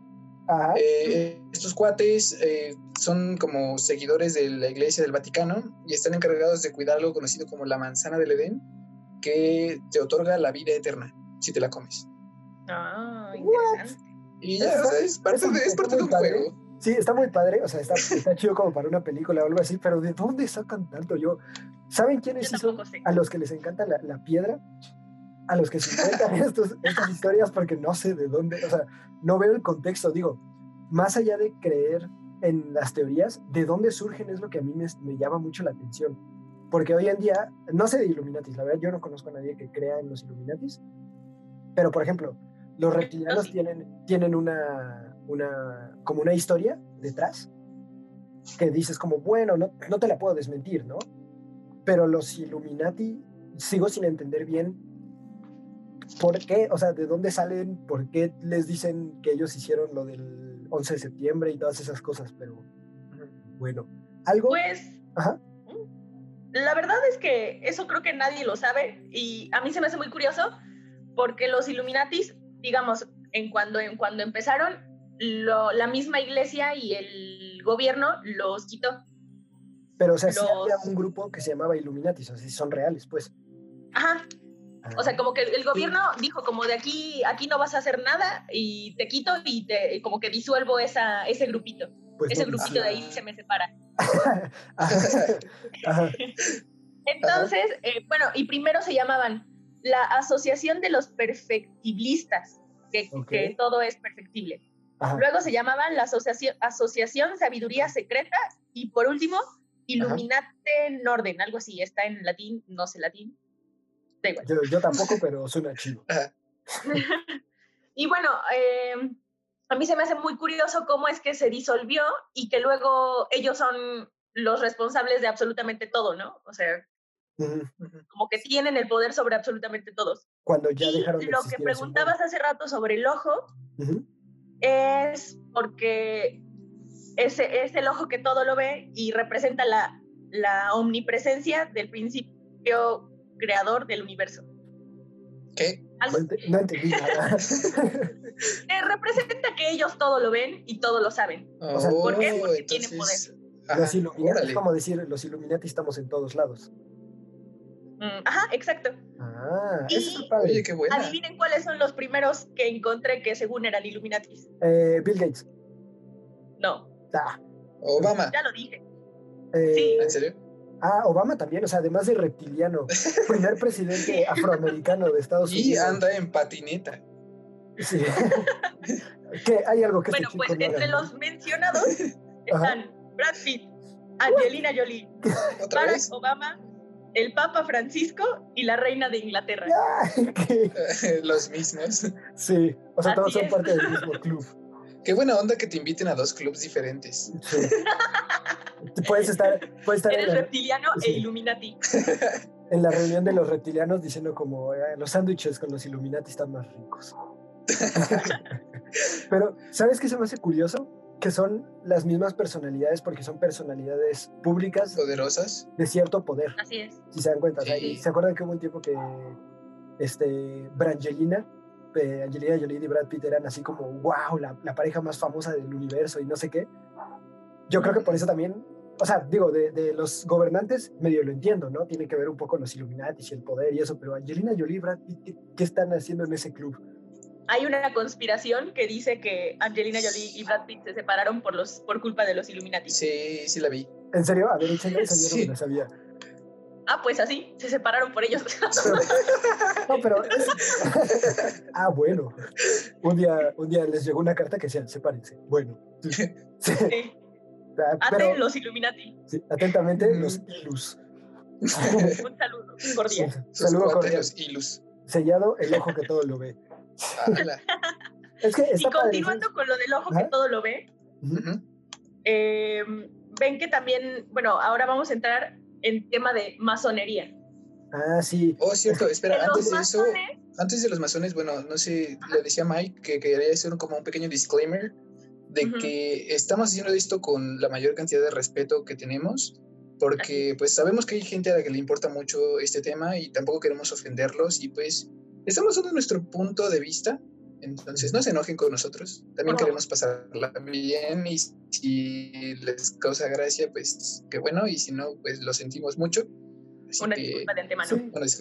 Ajá. Eh, estos cuates eh, son como seguidores de la Iglesia del Vaticano y están encargados de cuidar algo conocido como la manzana del Edén, que te otorga la vida eterna si te la comes. Ah, What? interesante. Y ya, es parte, de, es parte de un padre. juego. Sí, está muy padre, o sea, está, está chido como para una película o algo así, pero ¿de dónde sacan tanto? Yo, ¿saben quiénes son a los que les encanta la, la piedra? A los que se inventan estos, estas historias porque no sé de dónde, o sea, no veo el contexto, digo, más allá de creer en las teorías, de dónde surgen es lo que a mí me, me llama mucho la atención. Porque hoy en día, no sé de Illuminatis, la verdad yo no conozco a nadie que crea en los Illuminatis, pero por ejemplo, los reptilianos tienen, tienen una, una, como una historia detrás que dices como, bueno, no, no te la puedo desmentir, ¿no? Pero los Illuminati, sigo sin entender bien por qué, o sea, de dónde salen, por qué les dicen que ellos hicieron lo del 11 de septiembre y todas esas cosas, pero bueno, algo... Pues, Ajá. la verdad es que eso creo que nadie lo sabe y a mí se me hace muy curioso porque los Illuminatis, digamos, en cuando, en cuando empezaron, lo- la misma iglesia y el gobierno los quitó. Pero, o sea, sí los- había un grupo que se llamaba Illuminati, o sea, sí son reales, pues. Ajá, o sea, como que el gobierno dijo como de aquí, aquí no vas a hacer nada y te quito y te, como que disuelvo esa, ese grupito. Pues ese no, grupito sí. de ahí se me separa. Ajá. Ajá. Entonces, eh, bueno, y primero se llamaban la Asociación de los Perfectiblistas, que todo es perfectible. Ajá. Luego se llamaban la Asociación, Asociación Sabiduría Secreta y por último, Illuminate Norden, algo así, está en latín, no sé latín. Da igual. Yo, yo tampoco, pero suena chido. Y bueno, eh, a mí se me hace muy curioso cómo es que se disolvió y que luego ellos son los responsables de absolutamente todo, ¿no? O sea, como que tienen el poder sobre absolutamente todos. Cuando ya y dejaron de lo que existir preguntabas hace rato sobre el ojo monos. Ujú. Es porque ese es el ojo que todo lo ve y representa la, la omnipresencia del principio creador del universo. ¿Qué? Algo No, ente- no entendí nada. que representa que ellos todo lo ven y todo lo saben. O sea, ¿por qué? Oh, Porque tienen entonces- los Ajá, Illuminati, órale. es como decir, los Illuminati estamos en todos lados. Mm, ajá, exacto. Ah, eso Y- está padre. Oye, qué buena. Adivinen cuáles son los primeros que encontré que según eran Illuminatis. Eh, Bill Gates. No, Ah, Obama. ya lo dije. eh, Sí. ¿En serio? Ah, Obama también, o sea, además de reptiliano, primer presidente afroamericano de Estados Y Unidos. anda en patineta. Sí. que hay algo que Bueno, este pues no entre los mencionados están Brad Pitt, Angelina Jolie, ¿Otra Barack vez? Obama, el Papa Francisco y la Reina de Inglaterra. Los mismos. Sí, o sea, todos Así son es. parte del mismo club. Qué buena onda que te inviten a dos clubs diferentes. Sí. Puedes estar, puedes estar en, Eres la, reptiliano Sí. e Illuminati. en la reunión de los reptilianos diciendo como "Eh, los sándwiches con los Illuminati están más ricos. Pero, ¿sabes qué se me hace curioso? Que son las mismas personalidades porque son personalidades públicas Poderosas. de cierto poder. Así es. si se dan cuenta. o sea, Sí. ¿Se acuerdan que hubo un tiempo que este, Brangelina, eh, Angelina Jolie y Brad Pitt eran así como, wow, la, la pareja más famosa del universo y no sé qué? Yo creo que por eso también, o sea, digo, de, de los gobernantes medio lo entiendo, ¿no? Tiene que ver un poco los Illuminati y el poder y eso, pero Angelina Jolie y Brad Pitt, ¿qué, qué están haciendo en ese club? Hay una conspiración que dice que Angelina Jolie y Brad Pitt se separaron por, los, por culpa de los Illuminati. Sí, sí la vi. ¿En serio? A ver, échale, esa yo no Sí. me la sabía. Ah, pues así, se separaron por ellos. No, pero... es- ah, bueno. Un día, un día les llegó una carta que decía, sepárense. Bueno. Sí. Sí. Ah, Aten pero- los Illuminati. Sí, atentamente, Ujú. los ilus. Un saludo cordial. Saludo cordial. los ilus. Sellado, el ojo que todo lo ve. Es que Y está padre, continuando con lo del ojo que Ajá. todo lo ve. Ujú. Ujú. eh, ven que también, bueno, ahora vamos a entrar en tema de masonería. Ah, sí. Oh, cierto, espera, antes de eso, masones, antes de los masones, bueno, no sé, le decía a Mike que quería hacer como un pequeño disclaimer de Ujú. que estamos haciendo esto con la mayor cantidad de respeto que tenemos, porque pues sabemos que hay gente a la que le importa mucho este tema y tampoco queremos ofenderlos y pues estamos dando nuestro punto de vista Entonces, no se enojen con nosotros. También queremos pasarla bien y si les causa gracia, pues qué bueno. Y si no, pues lo sentimos mucho. una disculpa de antemano.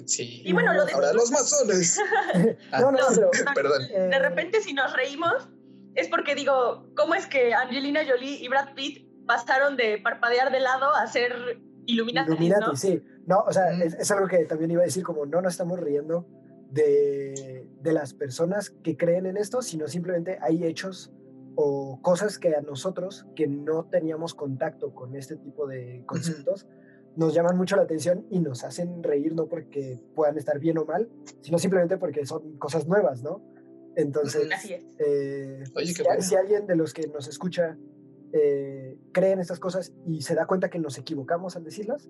Sí. Y bueno, lo de... Ahora los masones. Ah, no, no, pero, perdón. De repente, si nos reímos, es porque digo, ¿cómo es que Angelina Jolie y Brad Pitt pasaron de parpadear de lado a ser Illuminati? Illuminati, ¿no? sí. No, o sea, es, es, algo que también iba a decir, como no nos estamos riendo de, de, las personas que creen en esto, sino simplemente hay hechos o cosas que a nosotros, que no teníamos contacto con este tipo de conceptos, uh -huh. nos llaman mucho la atención y nos hacen reír, no porque puedan estar bien o mal, sino simplemente porque son cosas nuevas, ¿no? Entonces, eh, Oye, si, bueno. si, alguien de los que nos escucha eh, cree en estas cosas y se da cuenta que nos equivocamos al decirlas,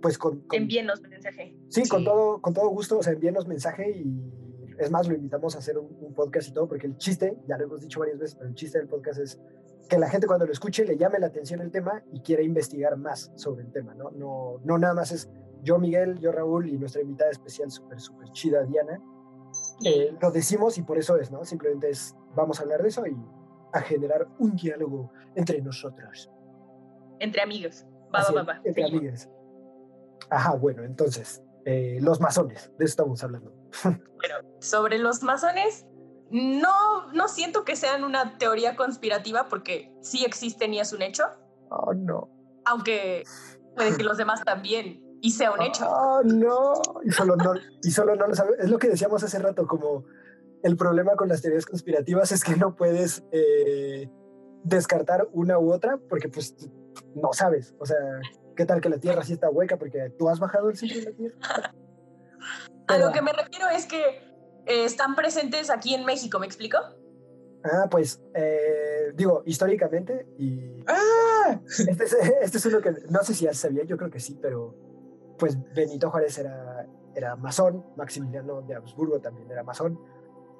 pues con... con envíenos mensaje. Sí, sí, Con, todo, con todo gusto, o sea, envíenos mensaje y es más, lo invitamos a hacer un, un, podcast y todo, porque el chiste, ya lo hemos dicho varias veces, pero el chiste del podcast es que la gente cuando lo escuche le llame la atención el tema y quiera investigar más sobre el tema, ¿no? No, no nada más es yo, Miguel, yo, Raúl y nuestra invitada especial súper, súper chida, Diana. Eh, lo decimos y por eso es, ¿no? Simplemente es, vamos a hablar de eso y a generar un diálogo entre nosotros. Entre amigos. Va, va, va, va. Entre amigos. Ajá, bueno, entonces, eh, los masones, de eso estamos hablando. bueno, sobre los masones, no, no siento que sean una teoría conspirativa porque sí existen y es un hecho. Oh, no. Aunque puede que los demás también y sea un hecho. Oh, no. Y solo no, y solo no lo sabes. Es lo que decíamos hace rato, como el problema con las teorías conspirativas es que no puedes eh, descartar una u otra porque pues no sabes. O sea, ¿qué tal que la Tierra sí está hueca porque tú has bajado el centro de la Tierra? A lo que me refiero es que eh, están presentes aquí en México, ¿me explico? Ah, pues, eh, digo, históricamente, y ¡Ah! este, es, este es uno que no sé si ya sabía, yo creo que sí, pero pues Benito Juárez era, era masón, Maximiliano de Habsburgo también era masón.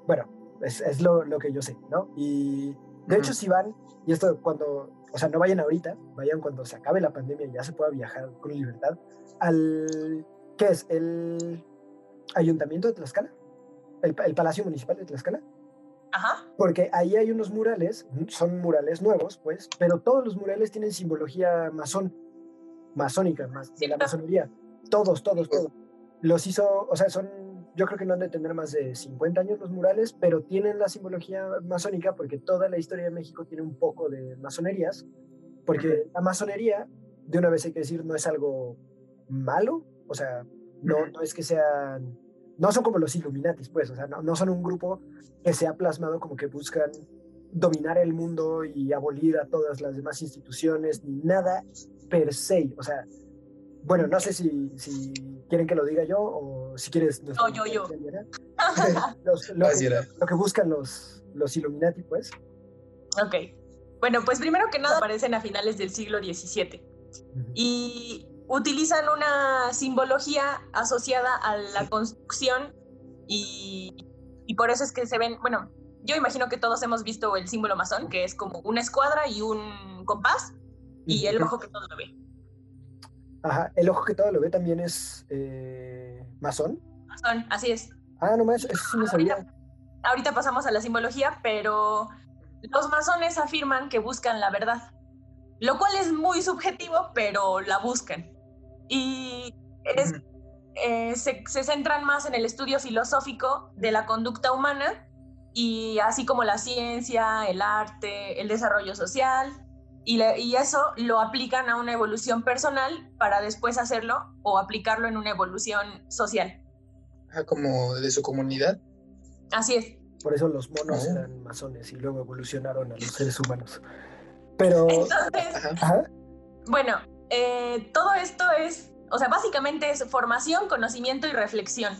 Bueno, es, es lo, lo, que yo sé, ¿no? Y de uh -huh. hecho, si van, y esto cuando, o sea, no vayan ahorita, vayan cuando se acabe la pandemia y ya se pueda viajar con libertad, al, ¿qué es? El Ayuntamiento de Tlaxcala, el, el Palacio Municipal de Tlaxcala. Ajá. Porque ahí hay unos murales, son murales nuevos, pues, pero todos los murales tienen simbología masón, masónica, más de la masonería. Todos, todos, todos. Los hizo, o sea, son, yo creo que no han de tener más de 50 años los murales, pero tienen la simbología masónica porque toda la historia de México tiene un poco de masonerías, porque la masonería, de una vez hay que decir, no es algo malo, o sea, no, no es que sean no son como los Illuminatis, pues, o sea, no, no, son un grupo que se ha plasmado como que buscan dominar el mundo y abolir a todas las demás instituciones, ni nada per se, o sea, bueno, no sé si, si quieren que lo diga yo o si quieres... No, yo, yo. Los, lo, que, lo, que, buscan los, los Illuminati, pues. Ok. Bueno, pues primero que nada aparecen a finales del siglo XVII. Uh -huh. Y utilizan una simbología asociada a la construcción y, y, por eso es que se ven, bueno, yo imagino que todos hemos visto el símbolo masón, que es como una escuadra y un compás y el ojo que todo lo ve. Ajá, el ojo que todo lo ve también es eh, masón. Masón, así es. Ah, no más, eso sí sabía. Ahorita, ahorita pasamos a la simbología, pero los masones afirman que buscan la verdad, lo cual es muy subjetivo, pero la buscan y es, eh, se, se, centran más en el estudio filosófico de la conducta humana y así como la ciencia, el arte, el desarrollo social y, le, y eso lo aplican a una evolución personal para después hacerlo o aplicarlo en una evolución social. Ah, como de su comunidad. Así es. Por eso los monos oh. eran masones y luego evolucionaron a los seres humanos. Pero... Entonces, Ajá. bueno, eh, todo esto es, o sea, básicamente es formación, conocimiento y reflexión.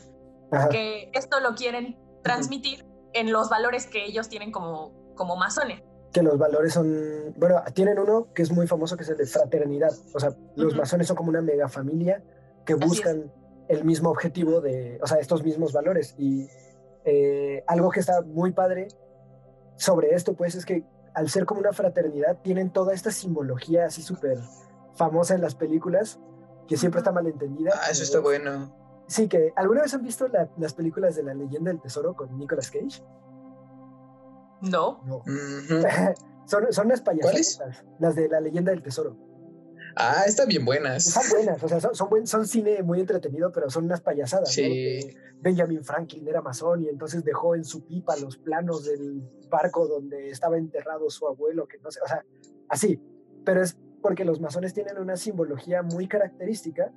Ajá. Que esto lo quieren transmitir en los valores que ellos tienen como, como masones. Que los valores son, bueno, tienen uno que es muy famoso que es el de fraternidad. O sea, los uh -huh. masones son como una mega familia que buscan el mismo objetivo de, o sea, estos mismos valores. Y eh, algo que está muy padre sobre esto, pues, es que al ser como una fraternidad, tienen toda esta simbología así súper famosa en las películas, que siempre está malentendida. Ah, eso está bueno. Sí, que ¿alguna vez han visto la, las películas de la leyenda del tesoro con Nicolas Cage? No. No. Son, son unas ¿Cuáles? payasadas, las de la leyenda del tesoro. Ah, están bien buenas. Están buenas, o sea, son, son, buen- son cine muy entretenido, pero son unas payasadas. Sí. Benjamin Franklin era masón y entonces dejó en su pipa los planos del barco donde estaba enterrado su abuelo, que no sé, o sea, así. Pero es porque los masones tienen una simbología muy característica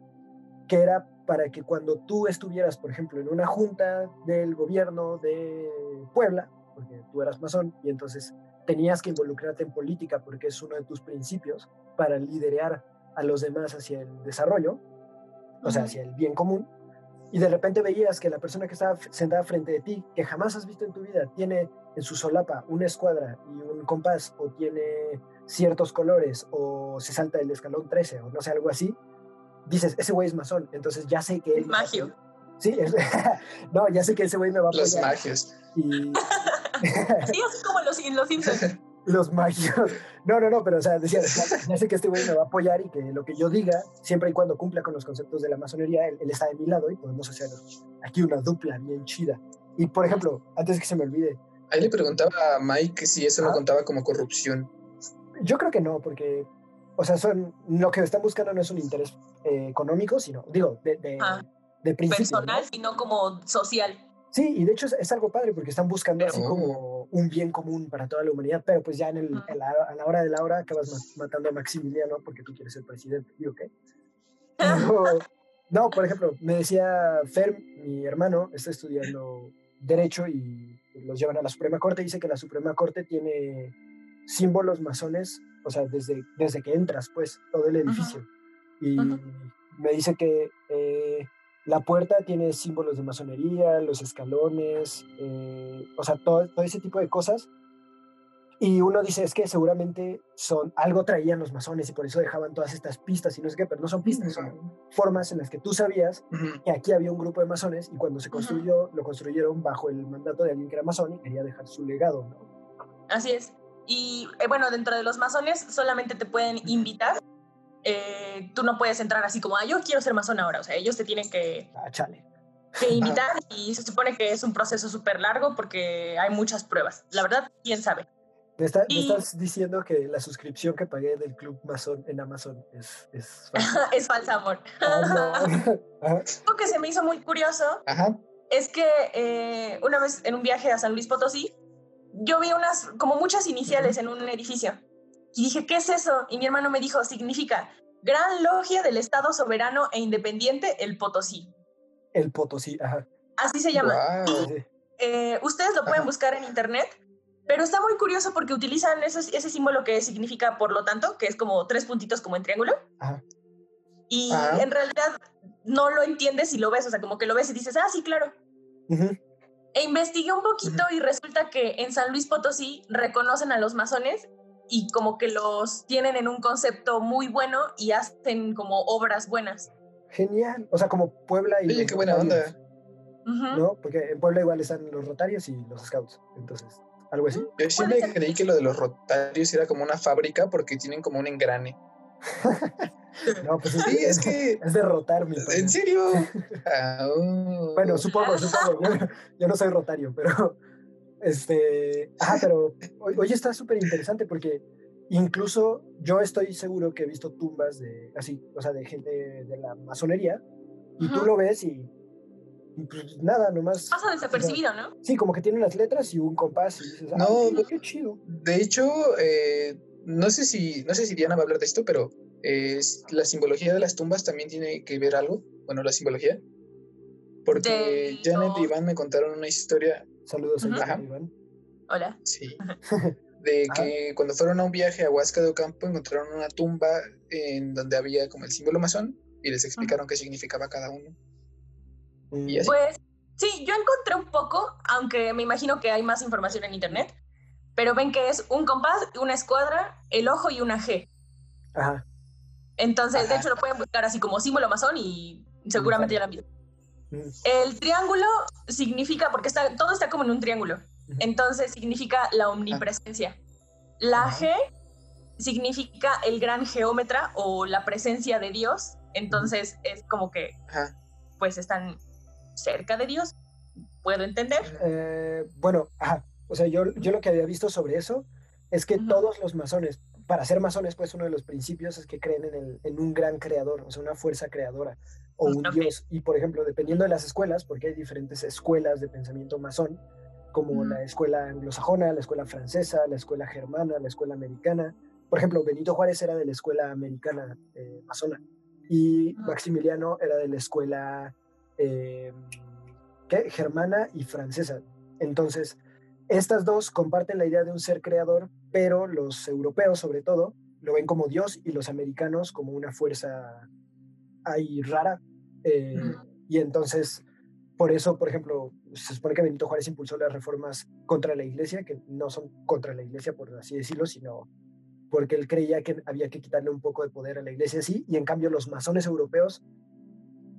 que era para que cuando tú estuvieras, por ejemplo, en una junta del gobierno de Puebla, porque tú eras masón y entonces tenías que involucrarte en política porque es uno de tus principios para liderar a los demás hacia el desarrollo, o sea, hacia el bien común, y de repente veías que la persona que estaba sentada frente de ti, que jamás has visto en tu vida, tiene en su solapa una escuadra y un compás, o tiene ciertos colores, o se salta el escalón 13, o no sé, algo así, dices, ese güey es masón, entonces ya sé que. Es magio. Sí, es- no, ya sé que ese güey me va a Los magios. Y Sí, así como los, en los Simpsons. los magios. No, no, no, pero o sea, decía, sé que este güey me va a apoyar y que lo que yo diga, siempre y cuando cumpla con los conceptos de la masonería, él, él está de mi lado y podemos hacer aquí una dupla bien chida. Y por ejemplo, antes que se me olvide, Ahí le preguntaba a Mike si eso no Ah. contaba como corrupción. yo creo que no, porque, o sea, son, lo que están buscando no es un interés eh, económico, sino, digo, de, de, Ah, de principio. ¿no? Personal, sino como social. Sí, y de hecho es, es algo padre porque están buscando así Oh. como un bien común para toda la humanidad, pero pues ya en el, en la, a la hora de la hora acabas ma- matando a Maximiliano porque tú quieres ser presidente. Digo, ¿qué? No, no, por ejemplo, me decía Fer, mi hermano, está estudiando Derecho y los llevan a la Suprema Corte. Dice que la Suprema Corte tiene símbolos masones, o sea, desde, desde que entras, pues, todo el edificio. Y me dice que eh, la puerta tiene símbolos de masonería, los escalones, eh, o sea, todo, todo ese tipo de cosas. Y uno dice, es que seguramente son, algo traían los masones y por eso dejaban todas estas pistas y no sé qué, pero no son pistas, son formas en las que tú sabías que aquí había un grupo de masones y cuando se construyó, lo construyeron bajo el mandato de alguien que era masón y quería dejar su legado, ¿no? Así es. Y eh, bueno, dentro de los masones solamente te pueden invitar. Eh, tú no puedes entrar así como, ah, yo quiero ser masón ahora. O sea, ellos te tienen que, Ah, chale. que invitar y se supone que es un proceso súper largo porque hay muchas pruebas. La verdad, quién sabe. Me, está- me Y- estás diciendo que la suscripción que pagué del club masón en Amazon es... es falsa. es falsa amor. Ah. Lo que se me hizo muy curioso Ajá. es que eh, una vez en un viaje a San Luis Potosí, yo vi unas, como muchas iniciales en un edificio. Y dije, ¿qué es eso? Y mi hermano me dijo, significa Gran Logia del Estado Soberano e Independiente, el Potosí. El Potosí, ajá. Así se llama. Sí, sí. Eh, ustedes lo pueden Ajá. buscar en internet, pero está muy curioso porque utilizan ese, ese símbolo que significa por lo tanto, que es como tres puntitos como en triángulo. Ajá. Y Ajá. en realidad no lo entiendes si lo ves, o sea, como que lo ves y dices, ah, sí, claro. Ujú. E investigué un poquito y resulta que en San Luis Potosí reconocen a los masones y como que los tienen en un concepto muy bueno y hacen como obras buenas. Genial. O sea, como Puebla y... Oye, qué buena Rotarios, onda. ¿No? Porque en Puebla igual están los Rotarios y los Scouts. Entonces, algo así. Yo siempre creí que lo de los rotarios era como una fábrica porque tienen como un engrane. No, pues es, Sí, es que. es derrotar mi ¿En serio? Ah, oh. Bueno, supongo, supongo. Yo, yo no soy rotario, pero. Este. Ah, pero hoy, hoy está súper interesante porque incluso yo estoy seguro que he visto tumbas de. Así, o sea, de gente de la masonería. Y tú lo ves y. pues nada, nomás. Pasa desapercibido, ¿no? Sí, como que tiene las letras y un compás y dices, No, qué chido. De hecho, eh, no sé si no sé si Diana va a hablar de esto, pero eh, la simbología de las tumbas también tiene que ver algo. Bueno, la simbología. Porque De Janet y Iván me contaron una historia, Saludos Ujú. a Ajá. Iván. Hola. sí, de Ah. que cuando fueron a un viaje a Huasca de Ocampo encontraron una tumba en donde había como el símbolo masón y les explicaron qué significaba cada uno. Mm, Y así. Pues sí, yo encontré un poco, aunque me imagino que hay más información en internet, pero ven que es un compás, una escuadra, el ojo y una G. Ajá. Entonces, de Ajá. hecho, lo pueden buscar así como símbolo masón y seguramente ya lo han visto. El triángulo significa, porque está, todo está como en un triángulo, entonces significa la omnipresencia. La. G significa el gran geómetra o la presencia de Dios, entonces es como que pues están cerca de Dios, puedo entender. Eh, bueno, ajá. o sea, yo, yo lo que había visto sobre eso es que todos los masones, para ser masones, pues uno de los principios es que creen en, el, en un gran creador, o sea, una fuerza creadora o un dios. Y por ejemplo, dependiendo de las escuelas, porque hay diferentes escuelas de pensamiento masón, como la escuela anglosajona, la escuela francesa, la escuela germana, la escuela americana. Por ejemplo, Benito Juárez era de la escuela americana eh, masona y Maximiliano era de la escuela eh, ¿qué? germana y francesa. Entonces, estas dos comparten la idea de un ser creador, pero los europeos sobre todo lo ven como Dios y los americanos como una fuerza ahí rara. Eh, y entonces, por eso, por ejemplo, se supone que Benito Juárez impulsó las reformas contra la iglesia, que no son contra la iglesia, por así decirlo, sino porque él creía que había que quitarle un poco de poder a la iglesia, sí, y en cambio los masones europeos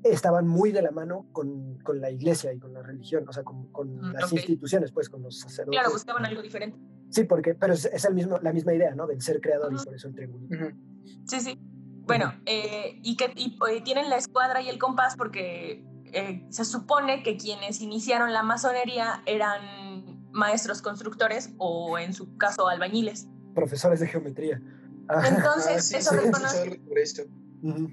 estaban muy de la mano con, con la iglesia y con la religión, o sea, con, con mm, las instituciones, pues, con los sacerdotes. Claro, buscaban algo diferente. Sí, porque, pero es, es el mismo, la misma idea, ¿no? Del ser creador y por eso el triángulo. Sí, sí. Bueno, eh, y que y, eh, tienen la escuadra y el compás porque eh, se supone que quienes iniciaron la masonería eran maestros constructores o en su caso albañiles. Profesores de geometría. Entonces, ah, eso reconoce...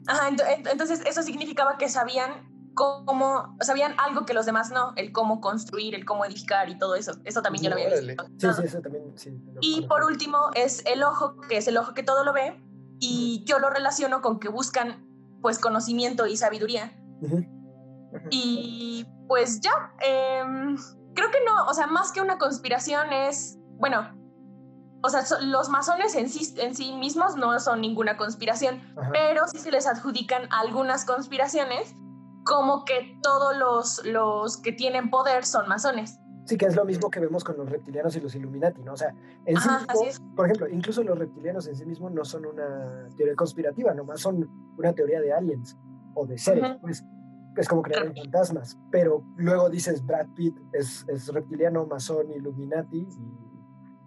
Ajá, entonces eso significaba que sabían cómo, sabían algo que los demás no, el cómo construir, el cómo edificar y todo eso. Eso también yo lo había visto. Sí, sí, eso también, sí. Y por último es el ojo, que es el ojo que todo lo ve, y yo lo relaciono con que buscan pues conocimiento y sabiduría. Y pues ya, em, creo que no, o sea, más que una conspiración es, bueno, o sea, los masones en sí, en sí mismos no son ninguna conspiración, pero sí se les adjudican algunas conspiraciones, como que todos los, los que tienen poder son masones. Sí, que es lo mismo que vemos con los reptilianos y los Illuminati, ¿no? O sea, en sí mismo, por ejemplo, incluso los reptilianos en sí mismos no son una teoría conspirativa, nomás son una teoría de aliens o de seres, pues es como creer en fantasmas, pero luego dices Brad Pitt es, es reptiliano, masón, Illuminati y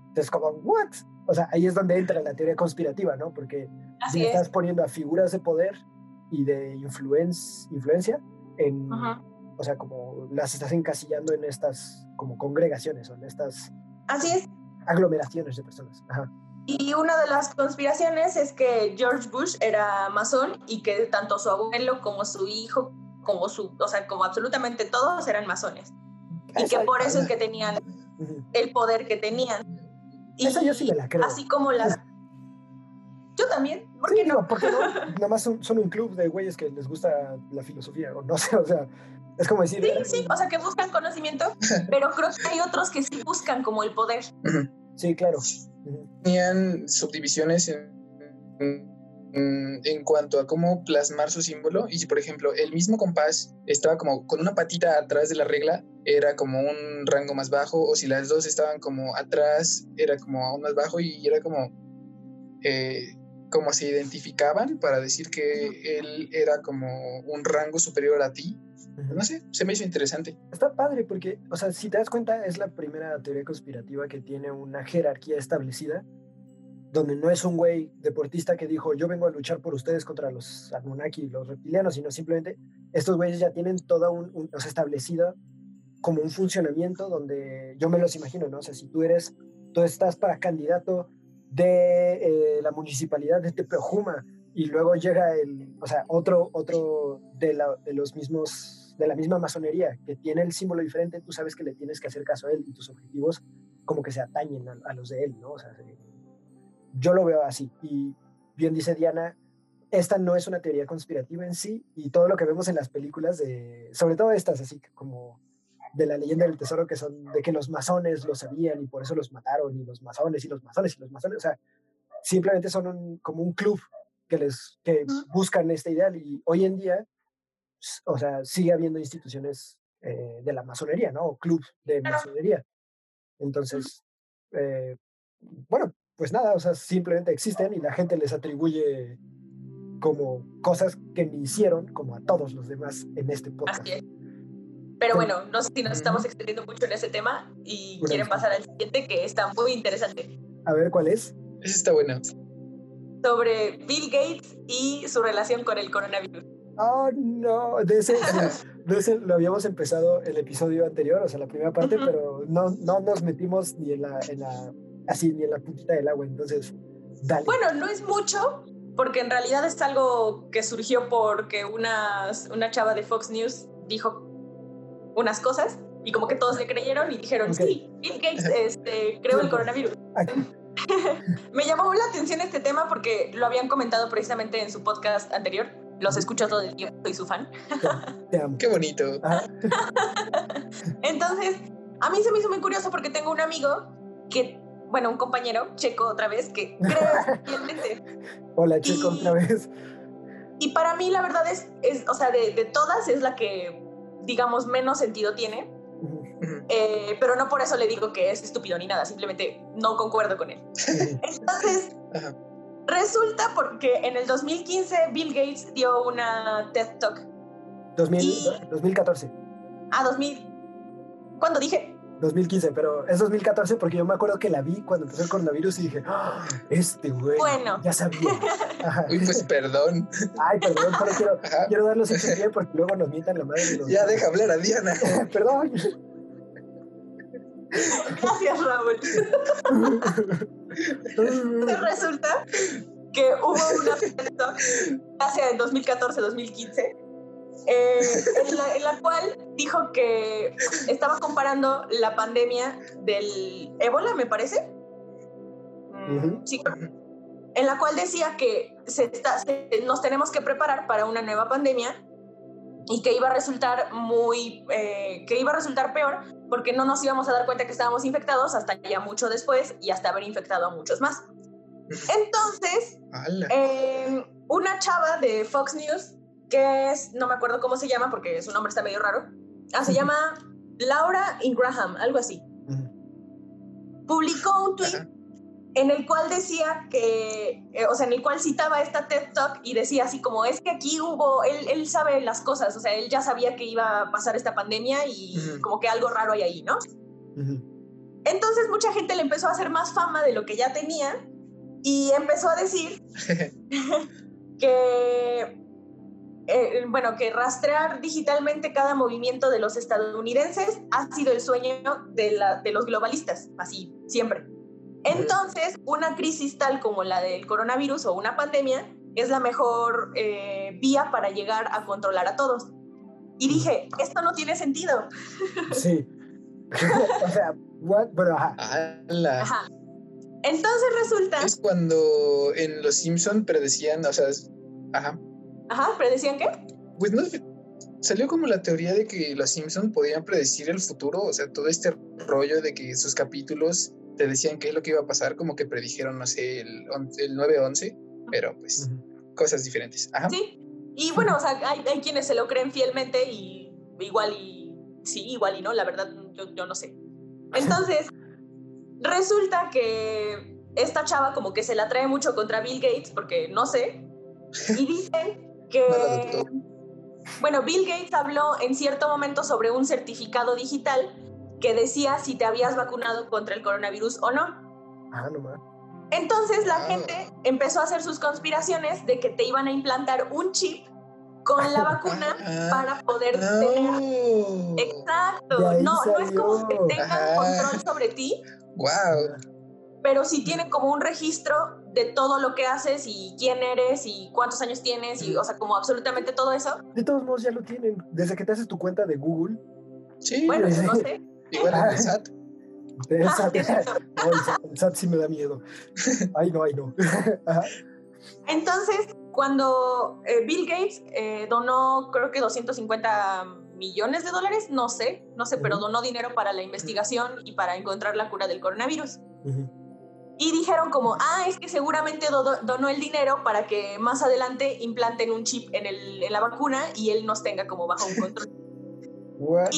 entonces, como, ¿what? O sea, ahí es donde entra la teoría conspirativa, ¿no? Porque estás poniendo a figuras de poder y de influencia en, o sea, como las estás encasillando en estas como congregaciones o en estas Así es. aglomeraciones de personas. Y una de las conspiraciones es que George Bush era masón y que tanto su abuelo como su hijo, como su, o sea, como absolutamente todos eran masones. Y que por eso es que tenían el poder que tenían. Esa yo sí me la creo. Así como las... Yo también. ¿Por qué no? Porque no, nada más son, un club de güeyes que les gusta la filosofía, o no sé, o sea, es como decir... Sí, sí, o sea, que buscan conocimiento, pero creo que hay otros que sí buscan como el poder. Sí, claro. Tenían subdivisiones en en cuanto a cómo plasmar su símbolo. Y si, por ejemplo, el mismo compás estaba como con una patita atrás de la regla, era como un rango más bajo, o si las dos estaban como atrás, era como aún más bajo y era como, eh, como se identificaban para decir que él era como un rango superior a ti. No sé, se me hizo interesante. Está padre porque, o sea, si te das cuenta, es la primera teoría conspirativa que tiene una jerarquía establecida donde no es un güey deportista que dijo, yo vengo a luchar por ustedes contra los Anunnaki y los reptilianos, sino simplemente estos güeyes ya tienen toda un, un o sea, establecida como un funcionamiento donde yo me los imagino, ¿no? O sea, si tú eres, tú estás para candidato de eh, la municipalidad de Tepeojuma y luego llega el, o sea, otro, otro de, la, de los mismos, de la misma masonería que tiene el símbolo diferente, tú sabes que le tienes que hacer caso a él y tus objetivos como que se atañen a, a los de él, ¿no? O sea, yo lo veo así. Y bien dice Diana, esta no es una teoría conspirativa en sí y todo lo que vemos en las películas, de, sobre todo estas, así como de la leyenda del tesoro, que son de que los masones lo sabían y por eso los mataron, y los masones y los masones y los masones, o sea, simplemente son como un club que les que buscan este ideal y hoy en día, o sea, sigue habiendo instituciones eh, de la masonería, ¿no? O club de masonería. Entonces, eh, bueno, pues nada, o sea, simplemente existen y la gente les atribuye como cosas que me hicieron, como a todos los demás en este podcast. Pero bueno, no sé si nos estamos extendiendo mucho en ese tema y quieren pasar al siguiente que está muy interesante. A ver, ¿cuál es? Ese está bueno. Sobre Bill Gates y su relación con el coronavirus. Oh, no, de ese, no sé, lo habíamos empezado el episodio anterior, o sea, la primera parte, pero no, no nos metimos ni en la, en la, así, ni en la puntita del agua, entonces, dale. Bueno, no es mucho, porque en realidad es algo que surgió porque una, una chava de Fox News dijo unas cosas y como que todos le creyeron y dijeron, sí, Bill Gates este, creó el coronavirus. Me llamó la atención este tema porque lo habían comentado precisamente en su podcast anterior. Los escucho todo el tiempo, soy su fan. Qué bonito. Entonces, a mí se me hizo muy curioso porque tengo un amigo que, bueno, un compañero, Checo otra vez, que cree fielmente. Hola, Checo, otra vez. Y para mí, la verdad es, es o sea, de, de todas es la que, digamos, menos sentido tiene eh, pero no por eso le digo que es estúpido ni nada, simplemente no concuerdo con él. Entonces, resulta porque en el 2015 Bill Gates dio una TED Talk. 2014. Ah, 2000. ¿Cuándo dije? 2015, pero es 2014 porque yo me acuerdo que la vi cuando empezó el coronavirus y dije, ¡Ah, este güey, bueno. ya sabía. Uy, pues perdón. Ay, perdón, pero quiero, quiero dar los hechos bien porque luego nos mientan la madre. Ya deja hablar a Diana. perdón. Gracias, Raúl. Resulta que hubo una fiesta hacia el 2014-2015 eh, en, la, cual dijo que estaba comparando la pandemia del ébola, me parece. Sí. En la cual decía que se está, nos tenemos que preparar para una nueva pandemia y que iba a resultar muy, eh, que iba a resultar peor porque no nos íbamos a dar cuenta que estábamos infectados hasta ya mucho después y hasta haber infectado a muchos más. Entonces, eh, una chava de Fox News, que es, no me acuerdo cómo se llama porque su nombre está medio raro, ah, se llama Laura Ingraham, algo así, publicó un tweet en el cual decía que, eh, o sea, en el cual citaba esta TED Talk y decía así como, es que aquí hubo, él, él sabe las cosas, o sea, él ya sabía que iba a pasar esta pandemia y como que algo raro hay ahí, ¿no? Entonces mucha gente le empezó a hacer más fama de lo que ya tenía y empezó a decir que, eh, bueno, que rastrear digitalmente cada movimiento de los estadounidenses ha sido el sueño de, la, de los globalistas, así, siempre. Entonces, una crisis tal como la del coronavirus o una pandemia es la mejor eh, vía para llegar a controlar a todos. Y dije, esto no tiene sentido. Sí. o sea, what? Pero ajá. ajá. Entonces resulta. Es cuando en Los Simpson predecían, o sea, ajá. Ajá, ¿predecían qué? Pues no, salió como la teoría de que Los Simpson podían predecir el futuro, o sea, todo este rollo de que sus capítulos te decían qué es lo que iba a pasar, como que predijeron, no sé, el, el 9-11, pero pues cosas diferentes. Ajá. Sí, y bueno, o sea, hay, hay, quienes se lo creen fielmente y igual y sí, igual y no, la verdad yo, yo no sé. Entonces, resulta que esta chava como que se la trae mucho contra Bill Gates, porque no sé, y dice que... Bueno, Bill Gates habló en cierto momento sobre un certificado digital que decía si te habías vacunado contra el coronavirus o no. Ah, no más. Entonces la ah. gente empezó a hacer sus conspiraciones de que te iban a implantar un chip con la vacuna ah, para poder tener. Exacto. No, no es como que tengan control sobre ti. Wow. Pero sí tienen como un registro de todo lo que haces y quién eres y cuántos años tienes y, o sea, como absolutamente todo eso. De todos modos ya lo tienen. Desde que te haces tu cuenta de Google. Sí. Bueno, no sé. Igual en el SAT. El SAT, el SAT sí me da miedo. Ay, no, ay, no. Entonces, cuando eh, Bill Gates eh, donó, creo que 250 millones de dólares, no sé, no sé, pero donó dinero para la investigación y para encontrar la cura del coronavirus. Y dijeron como, ah, es que seguramente donó el dinero para que más adelante implanten un chip en, el, en la vacuna y él nos tenga como bajo un control. bueno.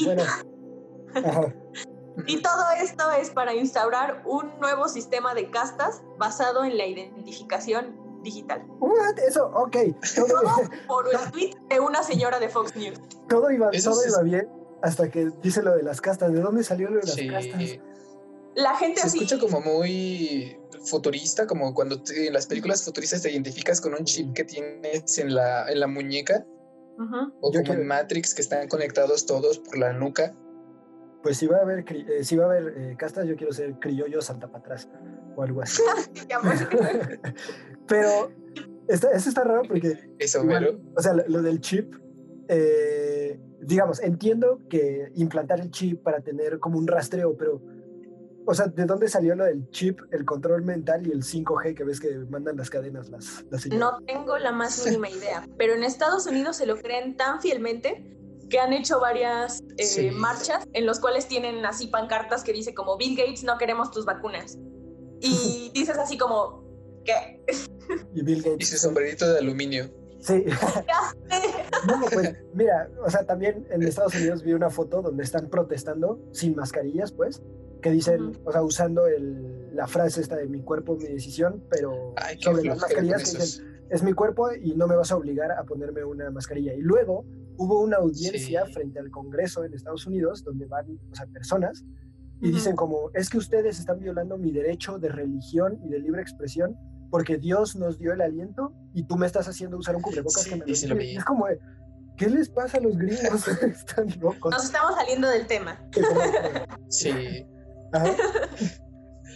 Y todo esto es para instaurar un nuevo sistema de castas basado en la identificación digital. What? Eso, ok. Todo, por el tweet de una señora de Fox News. Todo iba, todo iba bien hasta que dice lo de las castas. ¿De dónde salió lo de las castas? La gente Se así... escucha como muy futurista, como cuando en las películas futuristas te identificas con un chip que tienes en la, en la muñeca O como en Matrix, que están conectados todos por la nuca. Pues si va a haber, eh, si va a haber eh, castas, yo quiero ser criollo Santa Patras o algo así. Pero eso está raro porque. Eso, O sea, lo, del chip. Eh, digamos, entiendo que implantar el chip para tener como un rastreo, pero. O sea, ¿de dónde salió lo del chip, el control mental y el 5G que ves que mandan las cadenas las, las No tengo la más mínima idea, pero en Estados Unidos se lo creen tan fielmente que han hecho varias eh, marchas en los cuales tienen así pancartas que dice como Bill Gates no queremos tus vacunas y dices así como ¿qué? Y Bill Gates. Y su sombrerito de aluminio. Sí. no, pues mira, o sea, también en Estados Unidos vi una foto donde están protestando sin mascarillas, pues, que dicen, o sea, usando el, la frase esta de mi cuerpo, mi decisión, pero sobre las mascarillas que dicen, es mi cuerpo y no me vas a obligar a ponerme una mascarilla. Y luego hubo una audiencia frente al Congreso en Estados Unidos donde van, o sea, personas y dicen como, es que ustedes están violando mi derecho de religión y de libre expresión porque Dios nos dio el aliento y tú me estás haciendo usar un cubrebocas que me lo, Es como, ¿qué les pasa a los gringos? están locos. Nos estamos saliendo del tema. sí.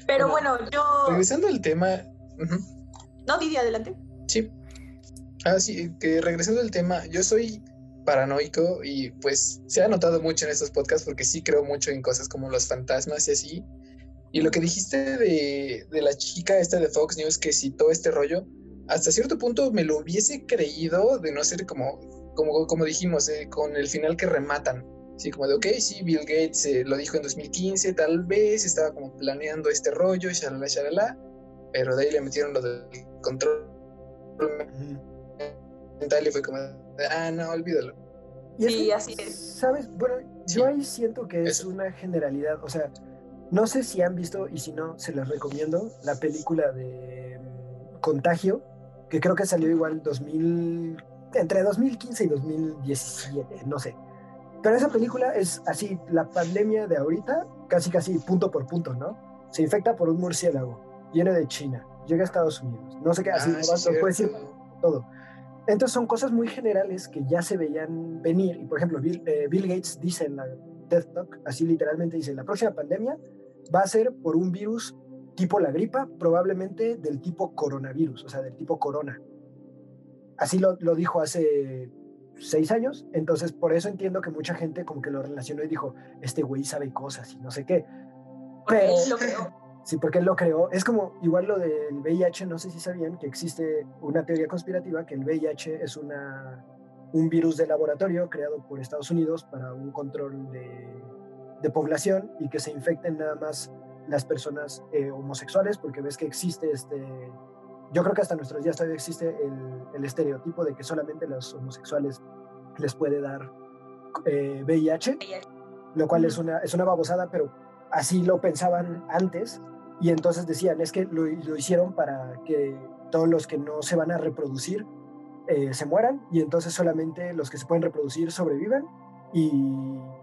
Pero bueno, yo... Regresando al tema... No, Didi, adelante. Sí. Ah, sí, que regresando al tema, yo soy paranoico y pues se ha notado mucho en estos podcasts porque sí creo mucho en cosas como los fantasmas y así. Y lo que dijiste de, de la chica esta de Fox News que citó este rollo, hasta cierto punto me lo hubiese creído de no ser como, como, como dijimos, eh, con el final que rematan. Sí, como de, ok, sí, Bill Gates eh, lo dijo en 2015, tal vez estaba como planeando este rollo, shalala, shalala, pero de ahí le metieron lo del control mental y fue como, ah, no, olvídalo. Y así es. ¿Sabes? Bueno, yo ahí siento que es una generalidad. O sea, no sé si han visto y si no, se les recomiendo la película de mm, Contagio, que creo que salió igual 2000, entre 2015 y 2017, no sé. Pero esa película es así, la pandemia de ahorita, casi casi punto por punto, ¿no? Se infecta por un murciélago, viene de China, llega a Estados Unidos, no sé qué, así, ah, no, puede decir todo. Entonces son cosas muy generales que ya se veían venir. Y por ejemplo, Bill, eh, Gates dice en la TED Talk, así literalmente dice, la próxima pandemia va a ser por un virus tipo la gripa, probablemente del tipo coronavirus, o sea, del tipo corona. Así lo, lo dijo hace seis años, entonces por eso entiendo que mucha gente como que lo relacionó y dijo, este güey sabe cosas y no sé qué. Pero, lo creó. Sí, porque él lo creó. Es como igual lo del VIH, no sé si sabían que existe una teoría conspirativa que el VIH es una, un virus de laboratorio creado por Estados Unidos para un control de, población y que se infecten nada más las personas eh, homosexuales, porque ves que existe este... Yo creo que hasta nuestros días todavía existe el, estereotipo de que solamente los homosexuales les puede dar VIH, eh, lo cual es, una, es una babosada, pero así lo pensaban antes y entonces decían, es que lo, hicieron para que todos los que no se van a reproducir eh, se mueran y entonces solamente los que se pueden reproducir sobrevivan y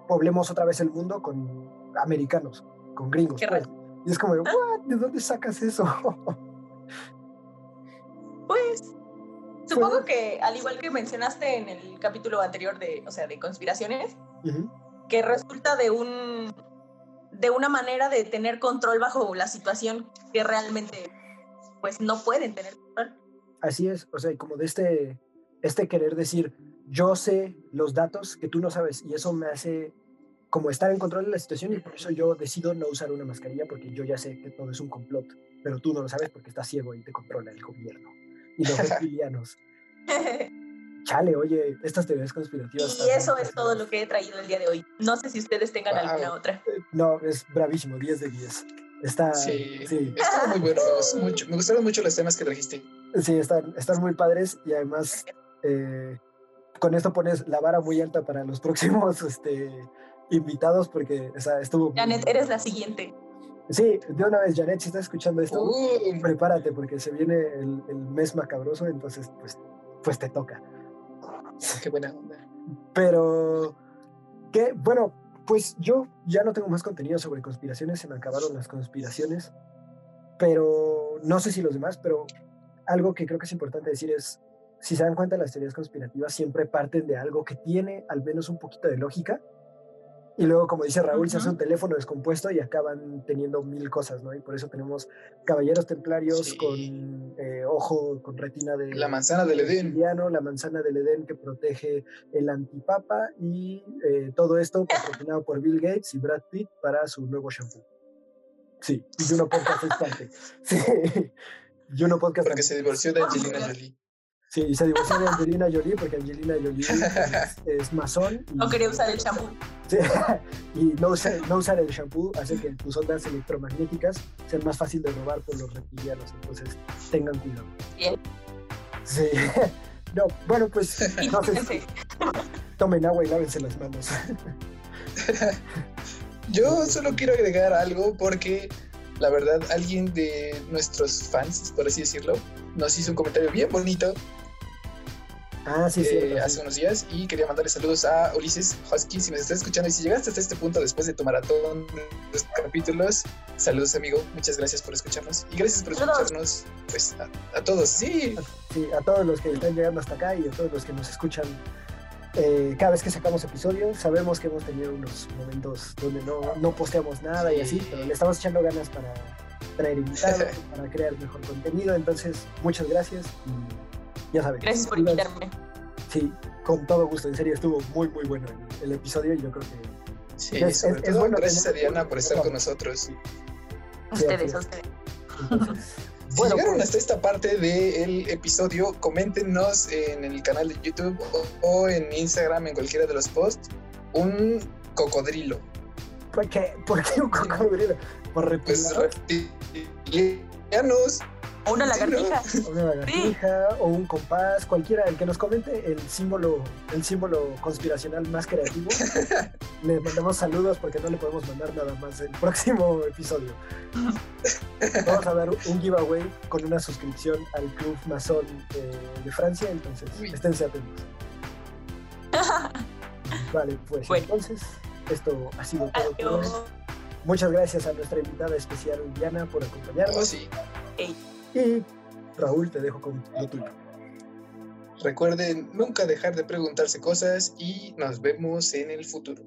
poblemos otra vez el mundo con americanos, con gringos. Pues. Y es como, ¿de dónde sacas eso? pues supongo pues que al igual que mencionaste en el capítulo anterior de, o sea, de conspiraciones, que resulta de un de una manera de tener control bajo la situación que realmente pues no pueden tener control. Así es, o sea, como de este, este querer decir, yo sé los datos que tú no sabes y eso me hace como estar en control de la situación y por eso yo decido no usar una mascarilla porque yo ya sé que todo es un complot, pero tú no lo sabes porque estás ciego y te controla el gobierno y los reptilianos. chale, oye, estas teorías conspirativas. Y eso es todo lo que he traído el día de hoy. No sé si ustedes tengan alguna otra. Eh, no, es bravísimo, 10 de 10. Está, sí, sí. Está muy bueno. Me gustaron mucho los temas que trajiste. Sí, están, están muy padres y además eh, con esto pones la vara muy alta para los próximos este, invitados porque o sea, estuvo... Janet, eres la siguiente. Sí, de una vez, Janet, si estás escuchando esto, uh. prepárate porque se viene el, el mes macabroso, entonces pues, pues te toca. Qué buena onda. Pero, que, bueno, pues yo ya no tengo más contenido sobre conspiraciones, se me acabaron las conspiraciones, pero no sé si los demás, pero algo que creo que es importante decir es, si se dan cuenta, las teorías conspirativas siempre parten de algo que tiene al menos un poquito de lógica. Y luego, como dice Raúl, se hace un teléfono descompuesto y acaban teniendo mil cosas, ¿no? Y por eso tenemos caballeros templarios con eh, ojo, con retina de... La manzana del Edén. La manzana del Edén que protege el antipapa y eh, todo esto patrocinado por Bill Gates y Brad Pitt para su nuevo shampoo. Sí, y Juno Podcast es parte. Sí, Juno Podcast. Porque se divorció de Angelina Jolie. Sí, y se divorció de Angelina Jolie porque Angelina Jolie es, masón. no quería usar el shampoo. Sí, y no, no usar el shampoo hace que tus ondas electromagnéticas sean más fácil de robar por los reptilianos. Entonces, tengan cuidado. Bien. Sí. No, bueno, pues tomen agua y lávense las manos. Yo solo quiero agregar algo porque la verdad alguien de nuestros fans, por así decirlo, nos hizo un comentario bien bonito Ah, sí, sí. Eh, hace unos días y quería mandarle saludos a Ulises Husky. Si me estás escuchando y si llegaste hasta este punto después de tu maratón de los capítulos, saludos, amigo. Muchas gracias por escucharnos y gracias por escucharnos pues, a, todos. Sí. sí, a todos los que están llegando hasta acá y a todos los que nos escuchan eh, cada vez que sacamos episodios. Sabemos que hemos tenido unos momentos donde no, no posteamos nada y así, pero le estamos echando ganas para traer invitados, para crear mejor contenido. Entonces, muchas gracias ya. Gracias por invitarme. Sí, con todo gusto. En serio, estuvo muy, muy bueno el, episodio y yo creo que. Sí, es, sobre todo, bueno gracias a Diana por estar con nosotros. ustedes, a ustedes. si llegaron hasta esta parte del episodio, coméntenos en el canal de YouTube o, en Instagram, en cualquiera de los posts, un cocodrilo. ¿Por qué? ¿Por qué un cocodrilo? ¿Por Pues reptilianos. O una lagartija. una lagartija, o un compás, cualquiera, el que nos comente el símbolo, el símbolo conspiracional más creativo. le mandamos saludos porque no le podemos mandar nada más el próximo episodio. Vamos a dar un giveaway con una suscripción al Club Masón de, Francia, entonces esténse atentos. Vale, pues entonces esto ha sido todo. Muchas gracias a nuestra invitada especial Diana por acompañarnos. Oh, sí. Y Raúl, te dejo con lo tuyo. Recuerden nunca dejar de preguntarse cosas y nos vemos en el futuro.